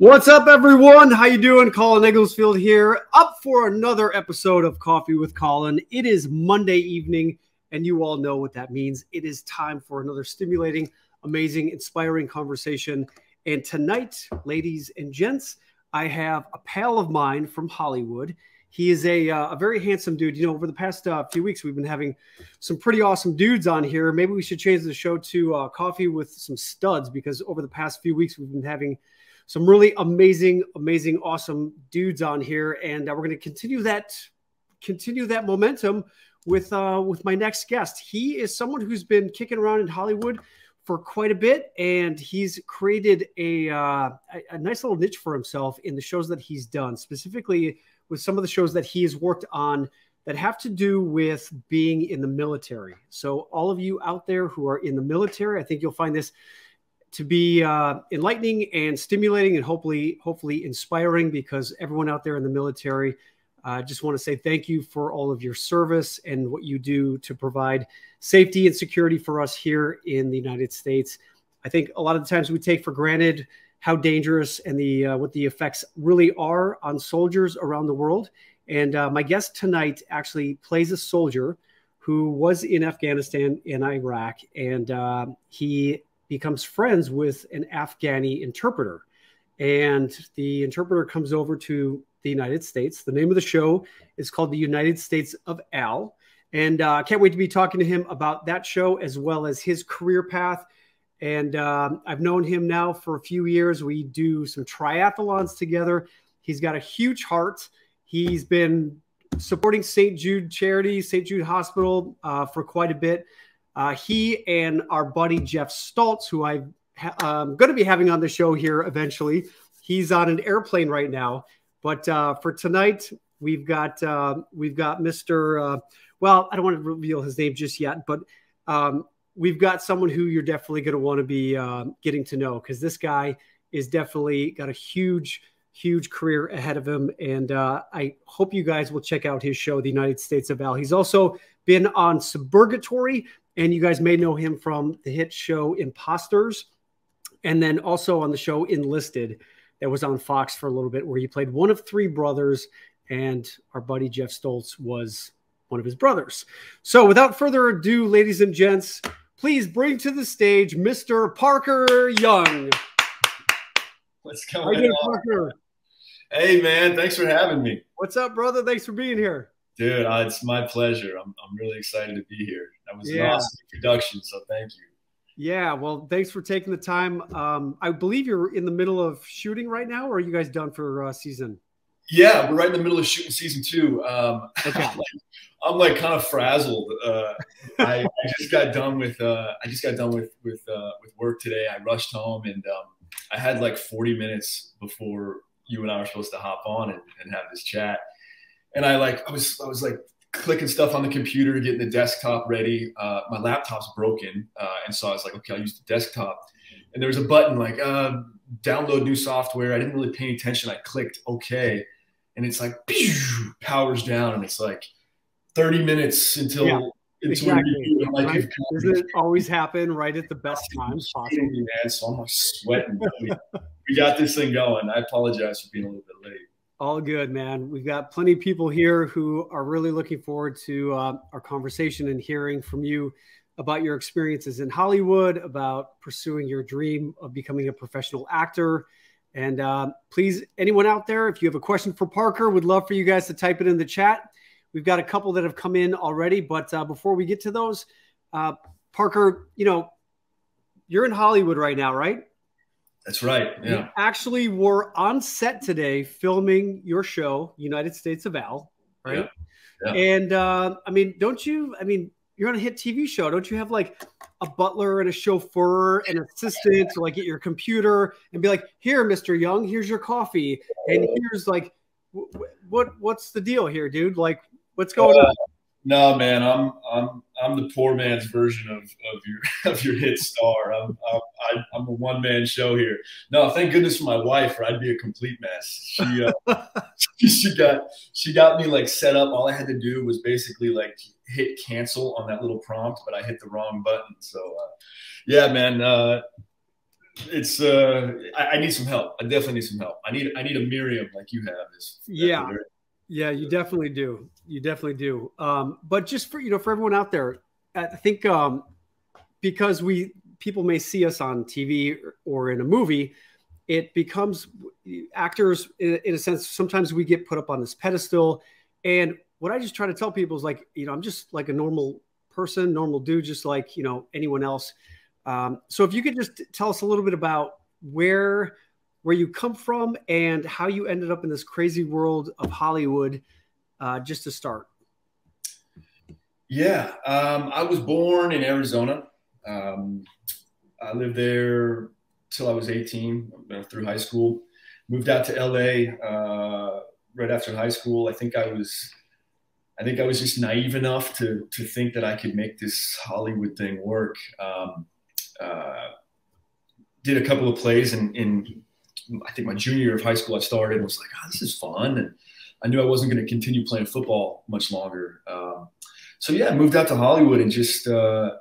What's up, everyone? How you doing? Colin Egglesfield here, up for another episode of Coffee with Colin. It is Monday evening, and you all know what that means. It is time for another stimulating, amazing, inspiring conversation. And tonight, ladies and gents, I have a pal of mine from Hollywood. He is a, uh, a very handsome dude. You know, over the past uh, few weeks, we've been having some pretty awesome dudes on here. Maybe we should change the show to uh, Coffee with some studs because over the past few weeks, we've been having some really amazing, amazing, awesome dudes on here, and uh, we're going to continue that continue that momentum with uh, with my next guest. He is someone who's been kicking around in Hollywood for quite a bit, and he's created a, uh, a nice little niche for himself in the shows that he's done, specifically with some of the shows that he has worked on that have to do with being in the military. So, all of you out there who are in the military, I think you'll find this to be uh, enlightening and stimulating and hopefully hopefully inspiring because everyone out there in the military I uh, just want to say thank you for all of your service and what you do to provide safety and security for us here in the United States. I think a lot of the times we take for granted how dangerous and the uh, what the effects really are on soldiers around the world. And uh, my guest tonight actually plays a soldier who was in Afghanistan and Iraq, and uh, he becomes friends with an Afghani interpreter. And the interpreter comes over to the United States. The name of the show is called The United States of Al. And I uh, can't wait to be talking to him about that show as well as his career path. And uh, I've known him now for a few years. We do some triathlons together. He's got a huge heart. He's been supporting St. Jude Charity, St. Jude Hospital uh, for quite a bit. Uh, he and our buddy Geoff Stults, who I'm um, going to be having on the show here eventually, he's on an airplane right now. But uh, for tonight, we've got uh, we've got Mr. Uh, well, I don't want to reveal his name just yet, but um, we've got someone who you're definitely going to want to be uh, getting to know because this guy is definitely got a huge huge career ahead of him. And uh, I hope you guys will check out his show, The United States of Al. He's also been on Suburgatory, and you guys may know him from the hit show Imposters, and then also on the show Enlisted that was on Fox for a little bit, where he played one of three brothers, and our buddy Geoff Stults was one of his brothers. So without further ado, ladies and gents, please bring to the stage Mr. Parker Young. What's going on? Parker? Hey, man. Thanks for having me. What's up, brother? Thanks for being here. Dude, uh, it's my pleasure. I'm, I'm really excited to be here. That was yeah. an awesome introduction, so thank you. Yeah, well, thanks for taking the time. Um, I believe you're in the middle of shooting right now, or are you guys done for uh, season? Yeah, we're right in the middle of shooting season two. Um, okay. I'm, like, I'm, like, kind of frazzled. Uh, I, I, just got done with uh, I just got done with with uh, with work today. I rushed home and um, I had like 40 minutes before you and I were supposed to hop on and, and have this chat and I like I was I was like clicking stuff on the computer, getting the desktop ready. Uh, my laptop's broken, uh, and so I was like, okay, I'll use the desktop. And there was a button like uh, download new software. I didn't really pay any attention. I clicked OK, and it's like pew, powers down, and it's like 30 minutes until. Yeah. Exactly. Like, right? Does it always happen right at the best times possible? Man, so I'm like sweating. we, we got this thing going. I apologize for being a little bit late. All good, man. We've got plenty of people here who are really looking forward to uh, our conversation and hearing from you about your experiences in Hollywood, about pursuing your dream of becoming a professional actor. And uh, please, anyone out there, if you have a question for Parker, would love for you guys to type it in the chat. We've got a couple that have come in already, but uh, before we get to those, uh, Parker, you know, you're in Hollywood right now, right? That's right. Yeah. You actually were on set today filming your show, United States of Al, right? Yeah. yeah. And uh, I mean, don't you? I mean, you're on a hit TV show. Don't you have like a butler and a chauffeur and assistant to like get your computer and be like, "Here, Mister Young, here's your coffee, and here's like, what what's the deal here, dude? Like, what's going uh, on?" No, man, I'm I'm I'm the poor man's version of, of your of your hit star. I'm I'm, I'm a one man show here. No, thank goodness for my wife, or I'd be a complete mess. She uh, she got she got me like set up. All I had to do was basically like hit cancel on that little prompt, but I hit the wrong button. So uh, yeah, man. Uh, it's uh, I, I, need some help. I definitely need some help. I need I need a Miriam like you have. Is yeah, yeah, you definitely do. You definitely do. Um, but just for you know, for everyone out there, I think um, because we people may see us on TV or in a movie, it becomes actors in, in a sense. Sometimes we get put up on this pedestal, and what I just try to tell people is like, you know, I'm just like a normal person, normal dude, just like you know anyone else. Um, so if you could just tell us a little bit about where where you come from and how you ended up in this crazy world of Hollywood, uh, just to start. Yeah, um, I was born in Arizona. Um, I lived there till I was 18 through high school. Moved out to LA uh, right after high school. I think I was, I think I was just naive enough to to think that I could make this Hollywood thing work. Um, uh, did a couple of plays in, in I think my junior year of high school. I started and was like, oh, this is fun, and I knew I wasn't going to continue playing football much longer. Um, so yeah, moved out to Hollywood and just uh,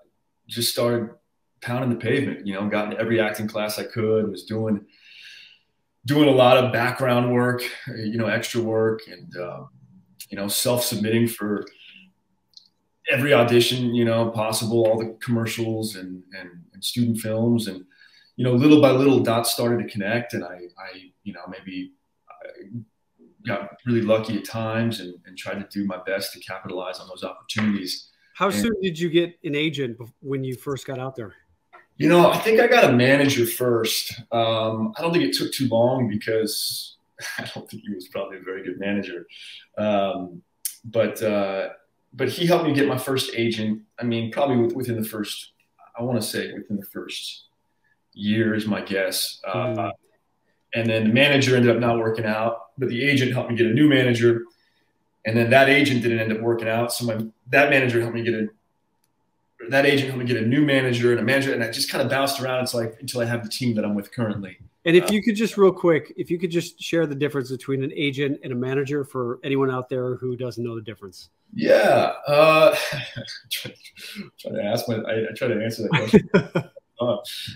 just started pounding the pavement. You know, got every acting class I could. Was doing doing a lot of background work, you know, extra work, and um, you know, self submitting for every audition you know possible, all the commercials and and, and student films, and you know, little by little, dots started to connect, and I I you know maybe. Got really lucky at times and, and tried to do my best to capitalize on those opportunities. How and, soon did you get an agent when you first got out there? You know, I think I got a manager first. Um, I don't think it took too long because I don't think he was probably a very good manager. Um, but uh, but he helped me get my first agent. I mean, probably within the first, I want to say within the first year is my guess. Uh, mm-hmm. And then the manager ended up not working out, but the agent helped me get a new manager. And then that agent didn't end up working out. So my, that manager helped me get a that agent helped me get a new manager and a manager, and I just kind of bounced around until I until I have the team that I'm with currently. And if uh, you could just real quick, if you could just share the difference between an agent and a manager for anyone out there who doesn't know the difference. Yeah, uh, try, try to ask my, I, I try to answer that question.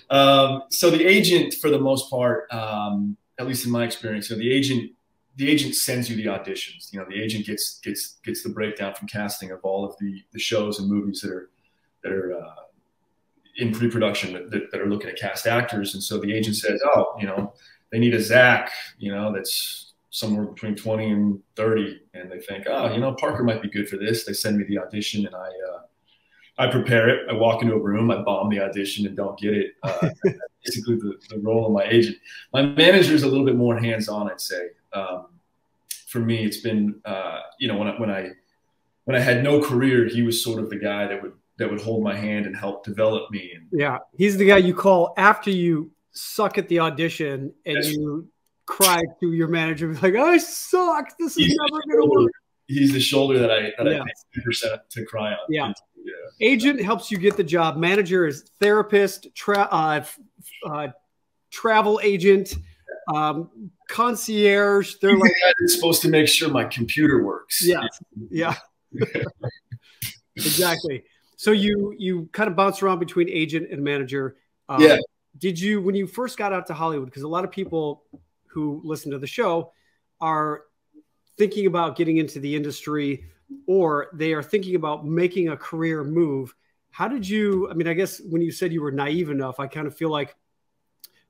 um, so the agent, for the most part, um, at least in my experience, so the agent the agent sends you the auditions. You know, the agent gets gets gets the breakdown from casting of all of the the shows and movies that are that are uh, in pre-production that, that, that, are looking at cast actors. And so the agent says, oh, you know, they need a Zach, you know, that's somewhere between 20 and 30. And they think, oh, you know, Parker might be good for this. They send me the audition and I, uh, I prepare it. I walk into a room, I bomb the audition and don't get it. Uh, basically the, the, role of my agent. My manager is a little bit more hands-on, I'd say. Um, for me, it's been, uh, you know, when I, when I, when I had no career, he was sort of the guy that would that would hold my hand and help develop me. Yeah, he's the guy you call after you suck at the audition and you cry to your manager like, "I suck. This is never going to work." He's the shoulder that I that yeah. I percent to cry on. Yeah. Yeah. Agent helps you get the job. Manager is therapist, tra- uh, uh, travel agent, um, concierge. They're like supposed to make sure my computer works. Yeah, yeah, exactly. So you you kind of bounce around between agent and manager. Um, yeah. Did you when you first got out to Hollywood? Because a lot of people who listen to the show are thinking about getting into the industry or they are thinking about making a career move. How did you? I mean, I guess when you said you were naive enough, I kind of feel like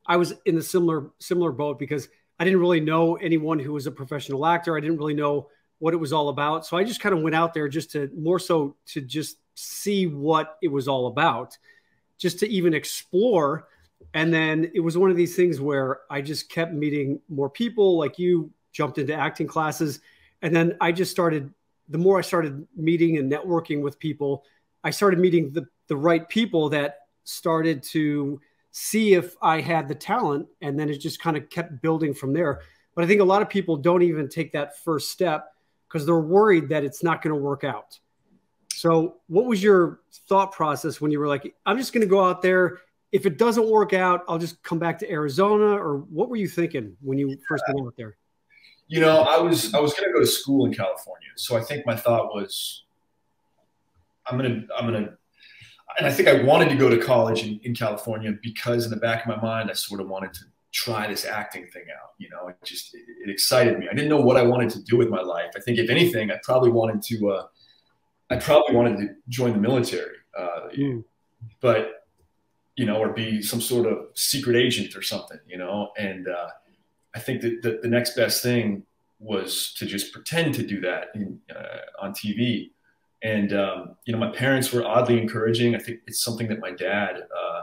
I was in the similar similar boat because I didn't really know anyone who was a professional actor. I didn't really know what it was all about. So I just kind of went out there just to more so to just see what it was all about, just to even explore. And then it was one of these things where I just kept meeting more people, like you jumped into acting classes. And then I just started, the more I started meeting and networking with people, I started meeting the, the right people that started to see if I had the talent. And then it just kind of kept building from there. But I think a lot of people don't even take that first step because they're worried that it's not going to work out. So, what was your thought process when you were like, I'm just going to go out there? If it doesn't work out, I'll just come back to Arizona. Or what were you thinking when you first went out there? You know, I was I was going to go to school in California, so I think my thought was, I'm gonna I'm gonna and I think I wanted to go to college in, in California because in the back of my mind, I sort of wanted to try this acting thing out. You know, it just it, it, excited me. I didn't know what I wanted to do with my life. I think if anything, I probably wanted to. Uh, I probably wanted to join the military, uh, mm. but you know, or be some sort of secret agent or something. You know, and uh, I think that the, the, next best thing was to just pretend to do that in, uh, on TV. And um, you know, my parents were oddly encouraging. I think it's something that my dad uh,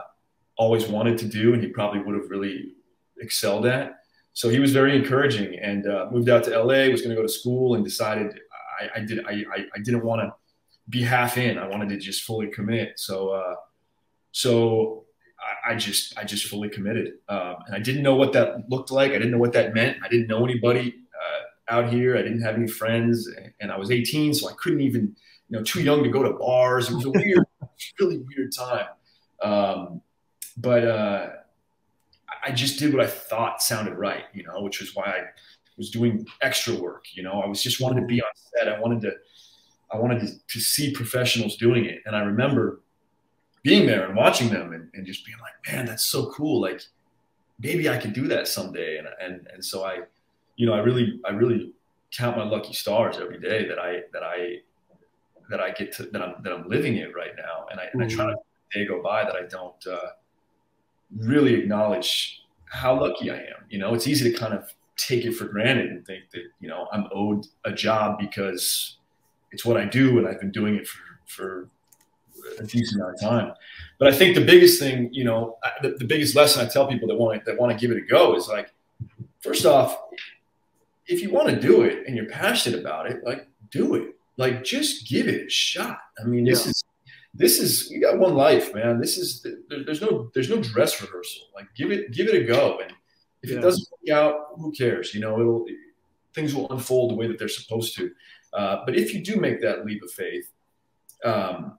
always wanted to do, and he probably would have really excelled at. So he was very encouraging and uh, moved out to LA, was going to go to school and decided I, I did, I, I, didn't want to be half in. I wanted to just fully commit. So, uh, so I, just, I just fully committed. Um, and I didn't know what that looked like. I didn't know what that meant. I didn't know anybody uh, out here. I didn't have any friends and I was 18. So I couldn't even, you know, too young to go to bars. It was a weird, really weird time. Um, but, uh, I just did what I thought sounded right, you know, which was why I was doing extra work. You know, I was just wanted to be on set. I wanted to, I wanted to, to see professionals doing it. And I remember being there and watching them and, and just being like, man, that's so cool. Like maybe I could do that someday. And, and, and so I, you know, I really, I really count my lucky stars every day that I, that I, that I get to, that I'm, that I'm living it right now. And I, and I try to day go by that I don't, uh, really acknowledge how lucky I am. You know, it's easy to kind of take it for granted and think that, you know, I'm owed a job because it's what I do and I've been doing it for, for a decent amount of time. But I think the biggest thing, you know, the, the biggest lesson I tell people that want to, that want to give it a go is like, first off, if you want to do it and you're passionate about it, like do it. Like just give it a shot. I mean, yeah. this is this is you got one life, man. This is there's no there's no dress rehearsal. Like give it give it a go, and if yeah. it doesn't work out, who cares? You know, it'll things will unfold the way that they're supposed to. Uh, but if you do make that leap of faith, um,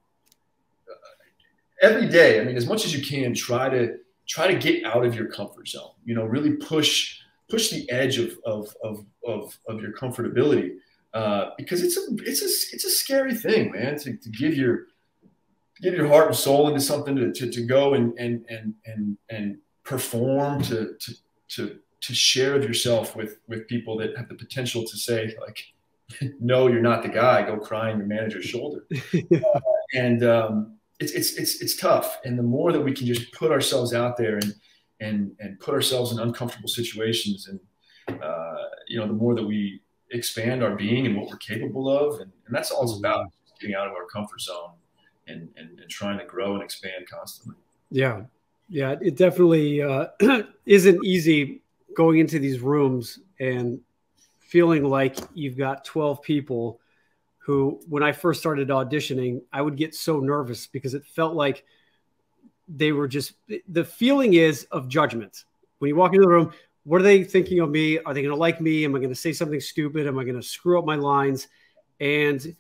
every day, I mean, as much as you can, try to try to get out of your comfort zone. You know, really push push the edge of of of of, of your comfortability uh, because it's a it's a it's a scary thing, man. To, to give your give your heart and soul into something to, to, to go and, and, and, and, and perform to, to, to, to share of yourself with, with people that have the potential to say like, no, you're not the guy, go cry on your manager's shoulder. uh, and, um, it's, it's, it's, it's tough. And the more that we can just put ourselves out there and, and, and put ourselves in uncomfortable situations and, uh, you know, the more that we expand our being and what we're capable of. And, and that's all it's about getting out of our comfort zone and, and, and trying to grow and expand constantly. Yeah. Yeah. It definitely uh, isn't easy going into these rooms and feeling like you've got 12 people who, when I first started auditioning, I would get so nervous because it felt like they were just the feeling is of judgment. When you walk into the room, what are they thinking of me? Are they going to like me? Am I going to say something stupid? Am I going to screw up my lines? And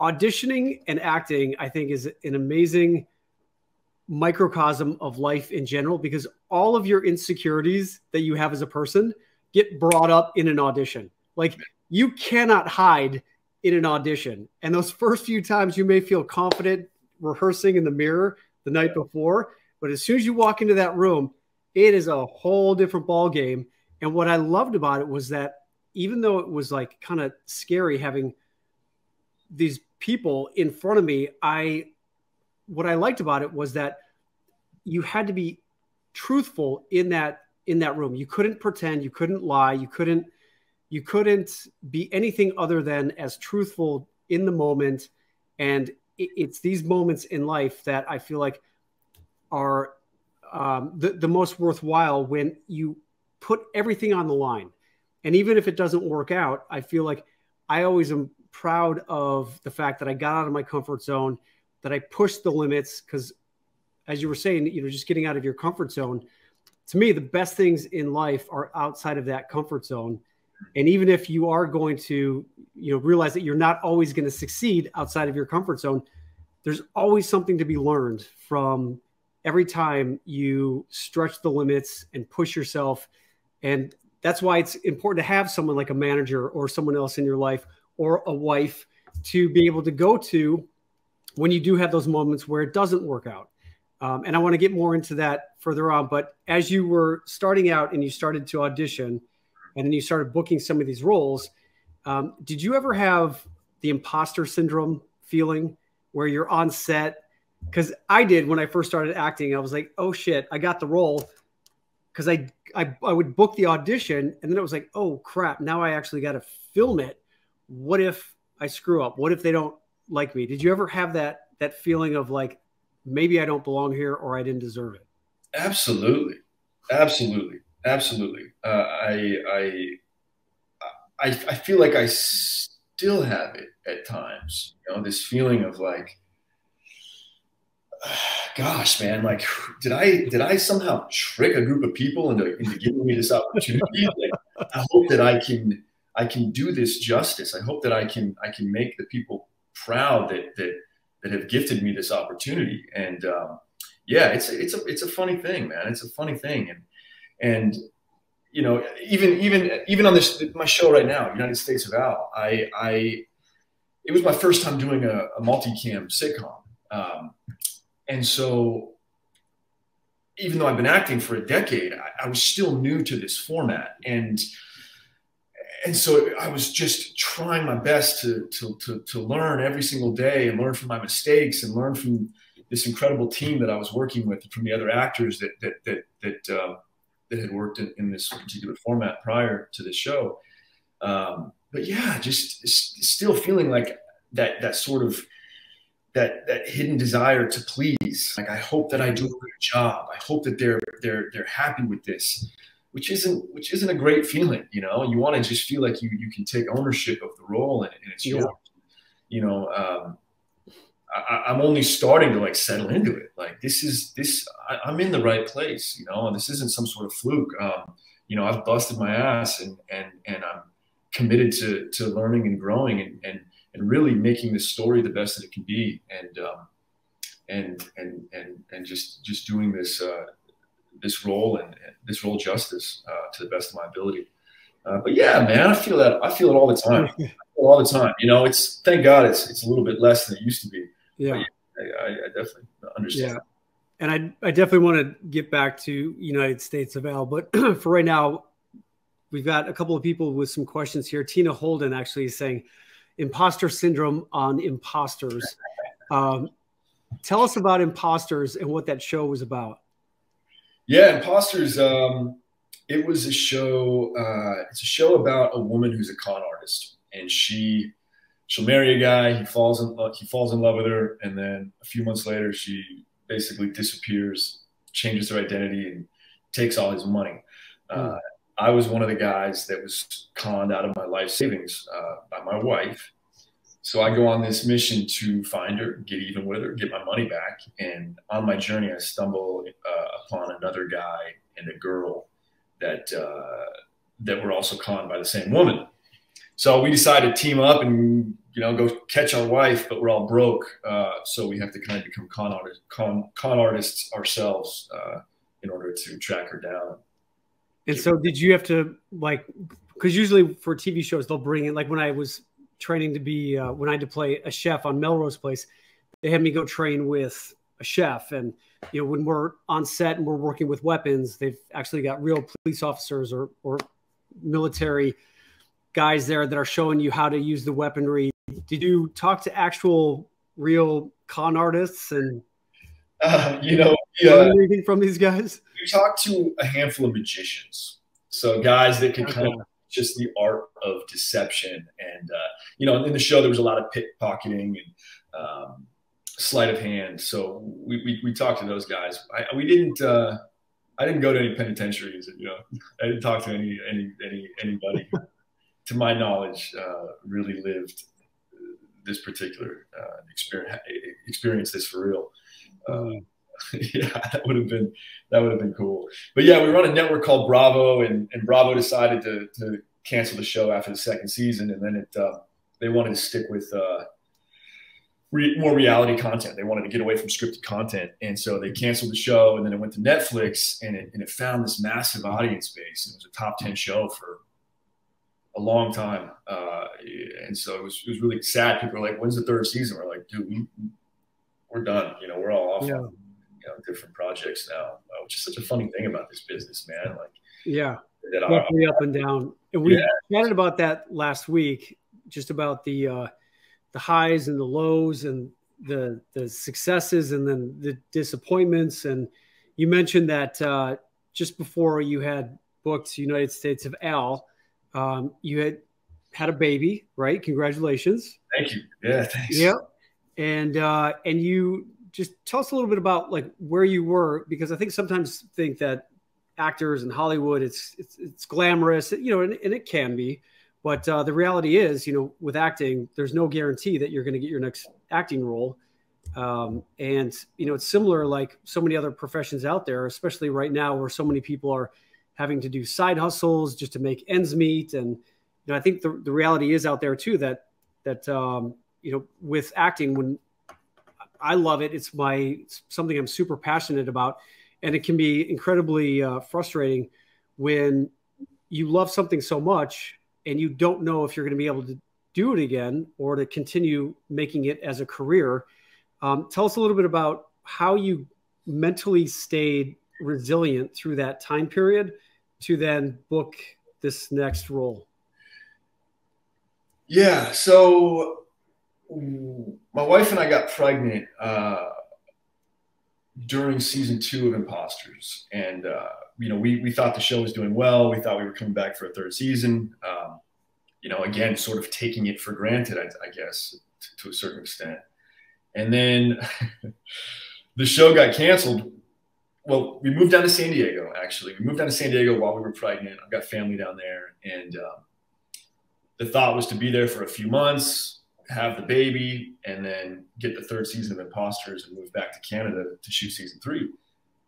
auditioning and acting, I think, is an amazing microcosm of life in general because all of your insecurities that you have as a person get brought up in an audition. Like you cannot hide in an audition. And those first few times you may feel confident rehearsing in the mirror the night before, but as soon as you walk into that room, it is a whole different ball game. And what I loved about it was that even though it was like kind of scary having these people in front of me, I what I liked about it was that you had to be truthful in that in that room. You couldn't pretend, you couldn't lie, you couldn't you couldn't be anything other than as truthful in the moment. And it's these moments in life that I feel like are um, the, the most worthwhile when you put everything on the line. And even if it doesn't work out, I feel like I always am proud of the fact that I got out of my comfort zone, that I pushed the limits. Because, as you were saying, you know, just getting out of your comfort zone. To me, the best things in life are outside of that comfort zone. And even if you are going to, you know, realize that you're not always going to succeed outside of your comfort zone, there's always something to be learned from every time you stretch the limits and push yourself. And that's why it's important to have someone like a manager or someone else in your life or a wife to be able to go to when you do have those moments where it doesn't work out. Um, and I want to get more into that further on. But as you were starting out and you started to audition, and then you started booking some of these roles, um, did you ever have the imposter syndrome feeling where you're on set? Because I did when I first started acting. I was like, oh shit, I got the role. Because I, I I would book the audition and then it was like, oh crap, now I actually got to film it. What if I screw up? What if they don't like me? Did you ever have that that feeling of like maybe I don't belong here or I didn't deserve it? Absolutely, absolutely, absolutely. Uh, I I I I feel like I still have it at times. You know, this feeling of like, gosh, man, like, did I did I somehow trick a group of people into, into giving me this opportunity? like, I hope that I can I can do this justice. I hope that I can I can make the people proud that that that have gifted me this opportunity. And um, yeah, it's it's a it's a funny thing, man. It's a funny thing, and and you know, even even even on this my show right now, United States of Al, I I it was my first time doing a, a multi-cam sitcom, um, and so even though I've been acting for a decade, I, I was still new to this format, and and so I was just trying my best to, to, to, to, learn every single day and learn from my mistakes and learn from this incredible team that I was working with from the other actors that, that, that, that, uh, that had worked in, in, this particular format prior to the show. Um, but yeah, just still feeling like that, that sort of, that, that hidden desire to please. Like, I hope that I do a good job. I hope that they're, they're, they're happy with this which isn't which isn't a great feeling. You know, you want to just feel like you you can take ownership of the role and, and it's yeah. yours. You know, um, I, am only starting to like settle into it. Like this is this I, am in the right place. You know, and this isn't some sort of fluke. Um, you know, I've busted my ass and and and I'm committed to to learning and growing and and and really making this story the best that it can be. And um, and and and and just just doing this uh, this role and, and this role justice uh, to the best of my ability. Uh, but yeah, man, I feel that I feel it all the time, all the time. You know, it's thank God it's it's a little bit less than it used to be. Yeah, I, I, definitely understand. Yeah. And I, I definitely want to get back to United States of Al, but for right now, we've got a couple of people with some questions here. Tina Holden actually is saying, "Imposter syndrome on imposters." Um, tell us about imposters and what that show was about. Yeah, Imposters. Um, it was a show. Uh, it's a show about a woman who's a con artist, and she she'll marry a guy. He falls in love, he falls in love with her, and then a few months later, she basically disappears, changes her identity, and takes all his money. Uh, I was one of the guys that was conned out of my life savings uh, by my wife. So I go on this mission to find her, get even with her, get my money back. And on my journey, I stumble uh, upon another guy and a girl that uh, that were also conned by the same woman. So we decided to team up and you know go catch our wife, but we're all broke, uh, so we have to kind of become con artists, con, con artists ourselves uh, in order to track her down. And so, did you have to like? Because usually for TV shows, they'll bring in like when I was training to be uh, when I had to play a chef on Melrose Place, they had me go train with a chef. And you know, when we're on set and we're working with weapons, they've actually got real police officers or or military guys there that are showing you how to use the weaponry. Did you talk to actual real con artists and uh, you know yeah, anything from these guys? We talked to a handful of magicians, so guys that could okay. kind of just the art of deception. And, uh, you know, in the show, there was a lot of pickpocketing and um, sleight of hand. So we, we, we, talked to those guys. I, we didn't, uh, I didn't go to any penitentiaries, you know, I didn't talk to any, any, any, anybody to my knowledge, uh, really lived this particular uh, experience, experience this for real. Um, yeah, that would have been that would have been cool. But yeah, we run a network called Bravo, and, and Bravo decided to, to cancel the show after the second season, and then it uh, they wanted to stick with uh, re- more reality content. They wanted to get away from scripted content, and so they canceled the show, and then it went to Netflix, and it and it found this massive audience base. It was a top ten show for a long time, uh, and so it was it was really sad. People were like, "When's the third season?" We're like, "Dude, we we're done. You know, we're all off. Yeah. On, you know, different projects now, uh, which is such a funny thing about this business, man. Like, yeah, that definitely up and down. And we yeah. chatted about that last week, just about the uh, the highs and the lows and the the successes and then the disappointments. And you mentioned that uh, just before you had booked United States of Al, um, you had had a baby, right? Congratulations. Thank you. Yeah, thanks. Yep. And uh, and you just tell us a little bit about like where you were because I think sometimes think that actors in Hollywood it's it's, it's glamorous, you know, and, and it can be, but uh, the reality is, you know, with acting, there's no guarantee that you're going to get your next acting role. Um, and you know, it's similar like so many other professions out there, especially right now where so many people are having to do side hustles just to make ends meet. And you know, I think the, the reality is out there too that that um, you know, with acting, when I love it, it's my it's something I'm super passionate about, and it can be incredibly uh, frustrating when you love something so much and you don't know if you're going to be able to do it again or to continue making it as a career. Um, tell us a little bit about how you mentally stayed resilient through that time period to then book this next role. Yeah. So my wife and I got pregnant uh, during season two of Imposters. And, uh, you know, we, we thought the show was doing well. We thought we were coming back for a third season. Um, you know, again, sort of taking it for granted, I, I guess, to, to a certain extent. And then the show got canceled. Well, we moved down to San Diego, actually. We moved down to San Diego while we were pregnant. I've got family down there. And um, the thought was to be there for a few months, have the baby, and then get the third season of Imposters and move back to Canada to shoot season three.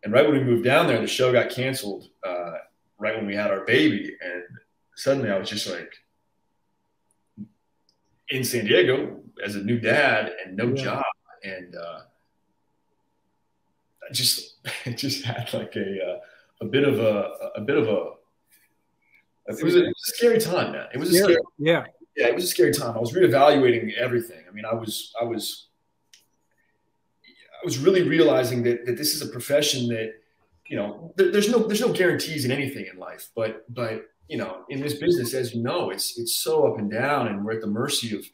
And right when we moved down there, the show got canceled uh, right when we had our baby. And suddenly I was just like, in San Diego as a new dad and no yeah. job, and uh, just it just had like a uh, a bit of a a bit of a it was a, it was a scary time, man. It was a scary, yeah, yeah, it was a scary time. I was reevaluating everything. I mean, I was I was I was really realizing that that this is a profession that you know there, there's no there's no guarantees in anything in life, but but you know, in this business, as you know, it's it's so up and down, and we're at the mercy of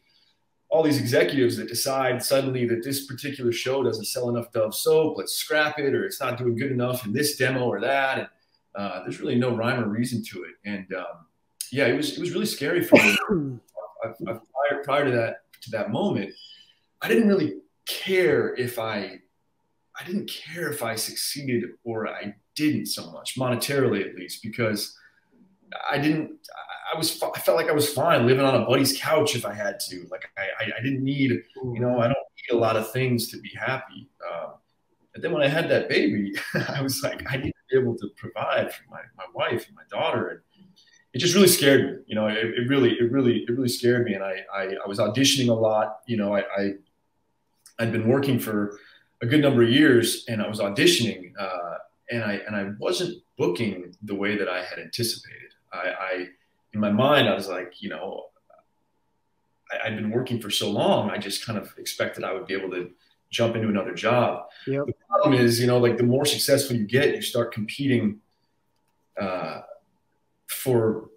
all these executives that decide suddenly that this particular show doesn't sell enough Dove soap, let's scrap it, or it's not doing good enough in this demo or that. And uh, there's really no rhyme or reason to it. And um, yeah, it was it was really scary for me. I, I, prior, prior to that to that moment, I didn't really care if I I didn't care if I succeeded or I didn't so much monetarily at least because I didn't. I was. I felt like I was fine living on a buddy's couch if I had to. Like I, I didn't need. You know, I don't need a lot of things to be happy. Um, and then when I had that baby, I was like, I need to be able to provide for my my wife and my daughter, and it just really scared me. You know, it, it really, it really, it really scared me. And I, I, I was auditioning a lot. You know, I, I, I'd been working for a good number of years, and I was auditioning, uh, and I, and I wasn't booking the way that I had anticipated. I, I in my mind, I was like, you know, I, had been working for so long, I just kind of expected I would be able to jump into another job. Yep. The problem is, you know, like the more successful you get, you start competing uh, for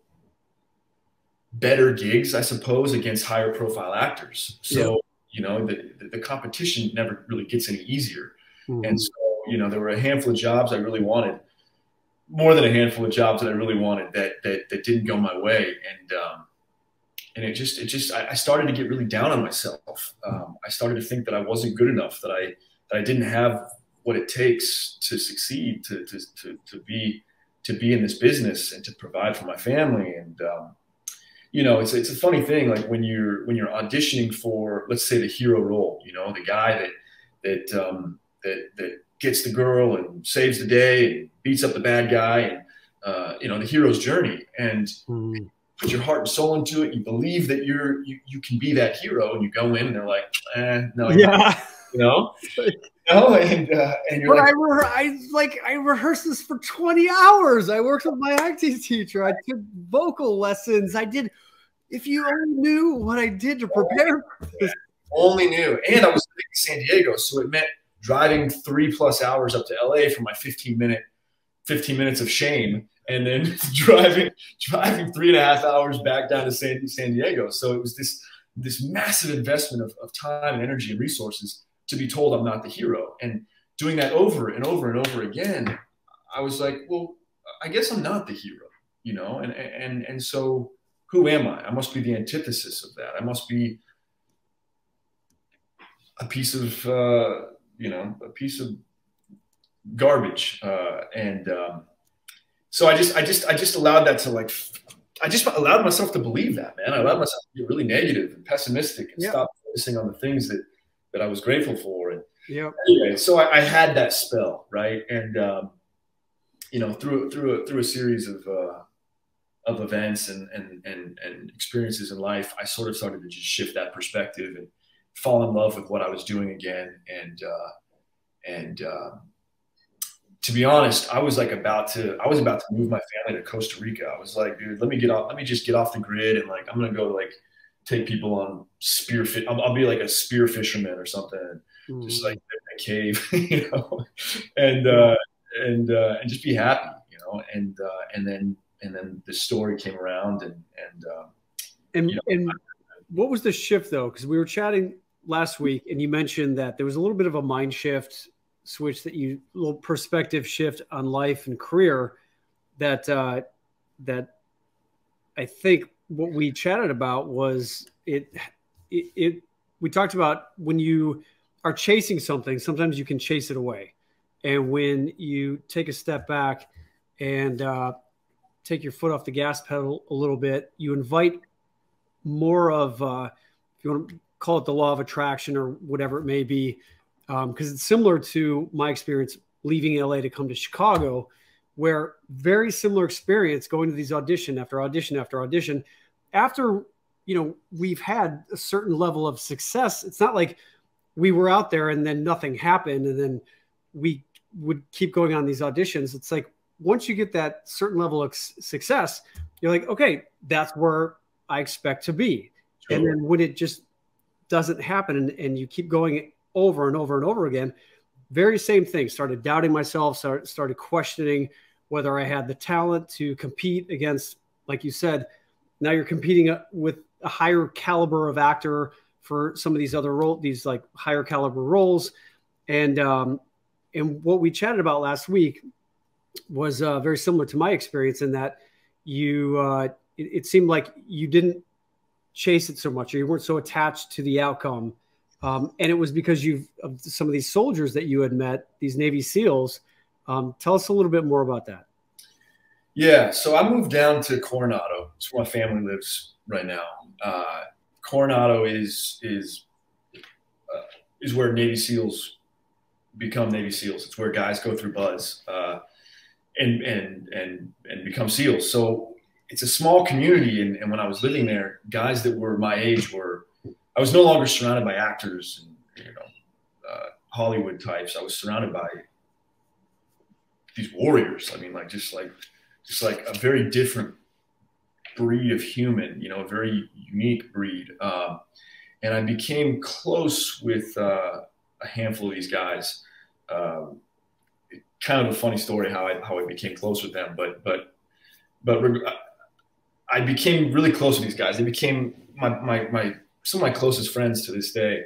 better gigs, I suppose, against higher profile actors. So, yep. you know, the, the, competition never really gets any easier. Mm-hmm. And so, you know, there were a handful of jobs I really wanted more than a handful of jobs that I really wanted that that, that didn't go my way, and um, and it just it just I, I, started to get really down on myself. Um, I started to think that I wasn't good enough, that I that I didn't have what it takes to succeed, to to to, to be to be in this business and to provide for my family. And um, you know, it's it's a funny thing, like when you're when you're auditioning for, let's say, the hero role, you know, the guy that that um, that that gets the girl and saves the day and beats up the bad guy and uh, you know the hero's journey and mm. put your heart and soul into it. You believe that you're you, you can be that hero, and you go in and they're like, eh, no, yeah, you know. No, and uh, and you're but like, I, re- I like I rehearsed this for 20 hours. I worked with my acting teacher. I took vocal lessons. I did. If you only knew what I did to prepare for this only knew. And I was living in San Diego, so it meant driving three plus hours up to LA for my 15 minute, 15 minutes of shame, and then driving driving three and a half hours back down to San, San Diego. So it was this this massive investment of, of time and energy and resources to be told I'm not the hero. And doing that over and over and over again, I was like, well, I guess I'm not the hero, you know? And and and so who am I? I must be the antithesis of that. I must be a piece of uh, you know a piece of garbage uh, and um, so i just i just i just allowed that to like i just allowed myself to believe that man. I allowed myself to be really negative and pessimistic and yeah. stop focusing on the things that that i was grateful for and yeah. anyway so I, I, had that spell right? And um, you know through through a, through a series of uh, of events and, and and and experiences in life i sort of started to just shift that perspective and fall in love with what I was doing again. And, uh, and, uh, to be honest, I was like about to, I was about to move my family to Costa Rica. I was like, dude, let me get off, let me just get off the grid. And like, I'm going to go like take people on spear fit. I'll, I'll, be like a spear fisherman or something. Mm. Just like in a cave, you know, and, uh, and, uh, and just be happy, you know, and, uh, and then, and then the story came around and, and, uh, and, you know, and what was the shift though? Because we were chatting last week, and you mentioned that there was a little bit of a mind shift switch that you little perspective shift on life and career that uh, that I think what we chatted about was it, it, it we talked about when you are chasing something sometimes you can chase it away. And when you take a step back and uh, take your foot off the gas pedal a little bit you invite more of uh, if you want to call it the law of attraction or whatever it may be, because um, it's similar to my experience leaving LA to come to Chicago, where very similar experience going to these audition after audition after audition. After you know we've had a certain level of success, it's not like we were out there and then nothing happened and then we would keep going on these auditions. It's like once you get that certain level of success, you're like, okay, that's where I expect to be. Sure. And then when it just doesn't happen and, and you keep going over and over and over again very same thing. Started doubting myself started, started questioning whether i had the talent to compete against like you said now you're competing uh, with a higher caliber of actor for some of these other role these like higher caliber roles. And um and what we chatted about last week was uh, very similar to my experience in that you uh, it, it seemed like you didn't chase it so much or you weren't so attached to the outcome. Um, and it was because you've of some of these soldiers that you had met these navy seals um, tell us a little bit more about that. Yeah so i moved down to coronado. It's where my family lives right now. Uh, coronado is is uh, is where navy seals become navy seals. It's where guys go through BUD/S uh, and and and and become seals. So it's a small community, and, and, when I was living there, guys that were my age were I was no longer surrounded by actors and you know uh, Hollywood types. I was surrounded by these warriors. I mean, like just like just like a very different breed of human, you know, a very unique breed. Um, and I became close with uh, a handful of these guys. Um, kind of a funny story how I how I became close with them, but but but I became really close with these guys. They became my, my, my some of my closest friends to this day.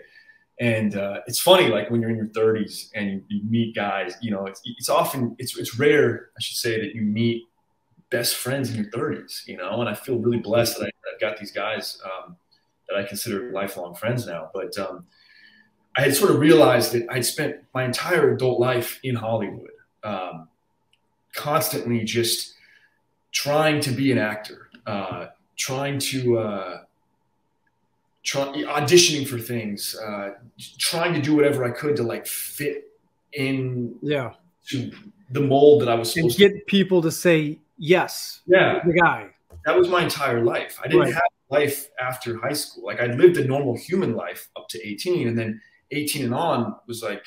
And uh, it's funny, like when you're in your 30s and you, you meet guys, you know, it's, it's often, it's, it's rare, I should say, that you meet best friends in your 30s, you know, and I feel really blessed that I, have got these guys um, that I consider lifelong friends now. But um, I had sort of realized that I'd spent my entire adult life in Hollywood, um, constantly just trying to be an actor, uh, trying to uh, try, auditioning for things, uh, trying to do whatever I could to like fit in yeah to the mold that I was supposed and get to. people to say yes. Yeah, the guy. That was my entire life. I didn't right. have life after high school. Like I lived a normal human life up to 18, and then 18 and on was like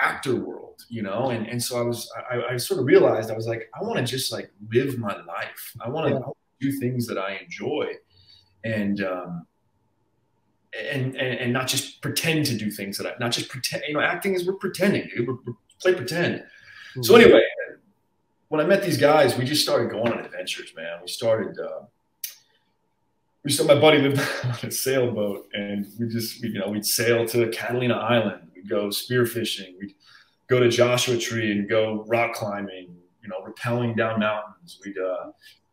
actor world, you know? And, and so I was, I, I sort of realized I was like, I want to just like live my life. I want to yeah. do things that I enjoy. And, um, and, and, and not just pretend to do things that I not just pretend. You know, acting is we're pretending, dude. We're, we're play pretend. Mm-hmm. So anyway, when I met these guys, we just started going on adventures, man. We started. Uh, we saw my buddy lived on a sailboat, and we just we, you know we'd sail to Catalina Island. We'd go spearfishing. We'd go to Joshua Tree and go rock climbing. You know, rappelling down mountains. We'd uh,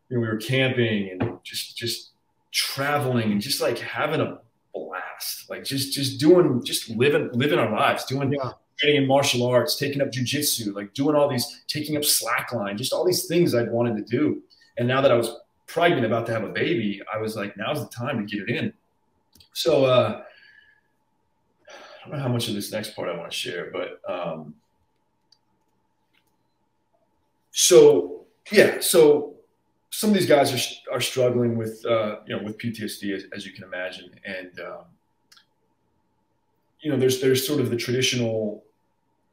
you know, we were camping and just just traveling and just like having a blast. Like just just doing just living living our lives, doing yeah. training in martial arts, taking up jujitsu, like doing all these, taking up slackline, just all these things I'd wanted to do. And now that I was pregnant, about to have a baby, I was like, now's the time to get it in. So uh, I don't know how much of this next part I want to share, but um, so yeah, so some of these guys are, are struggling with uh, you know with PTSD as, as, you can imagine, and um, you know there's there's sort of the traditional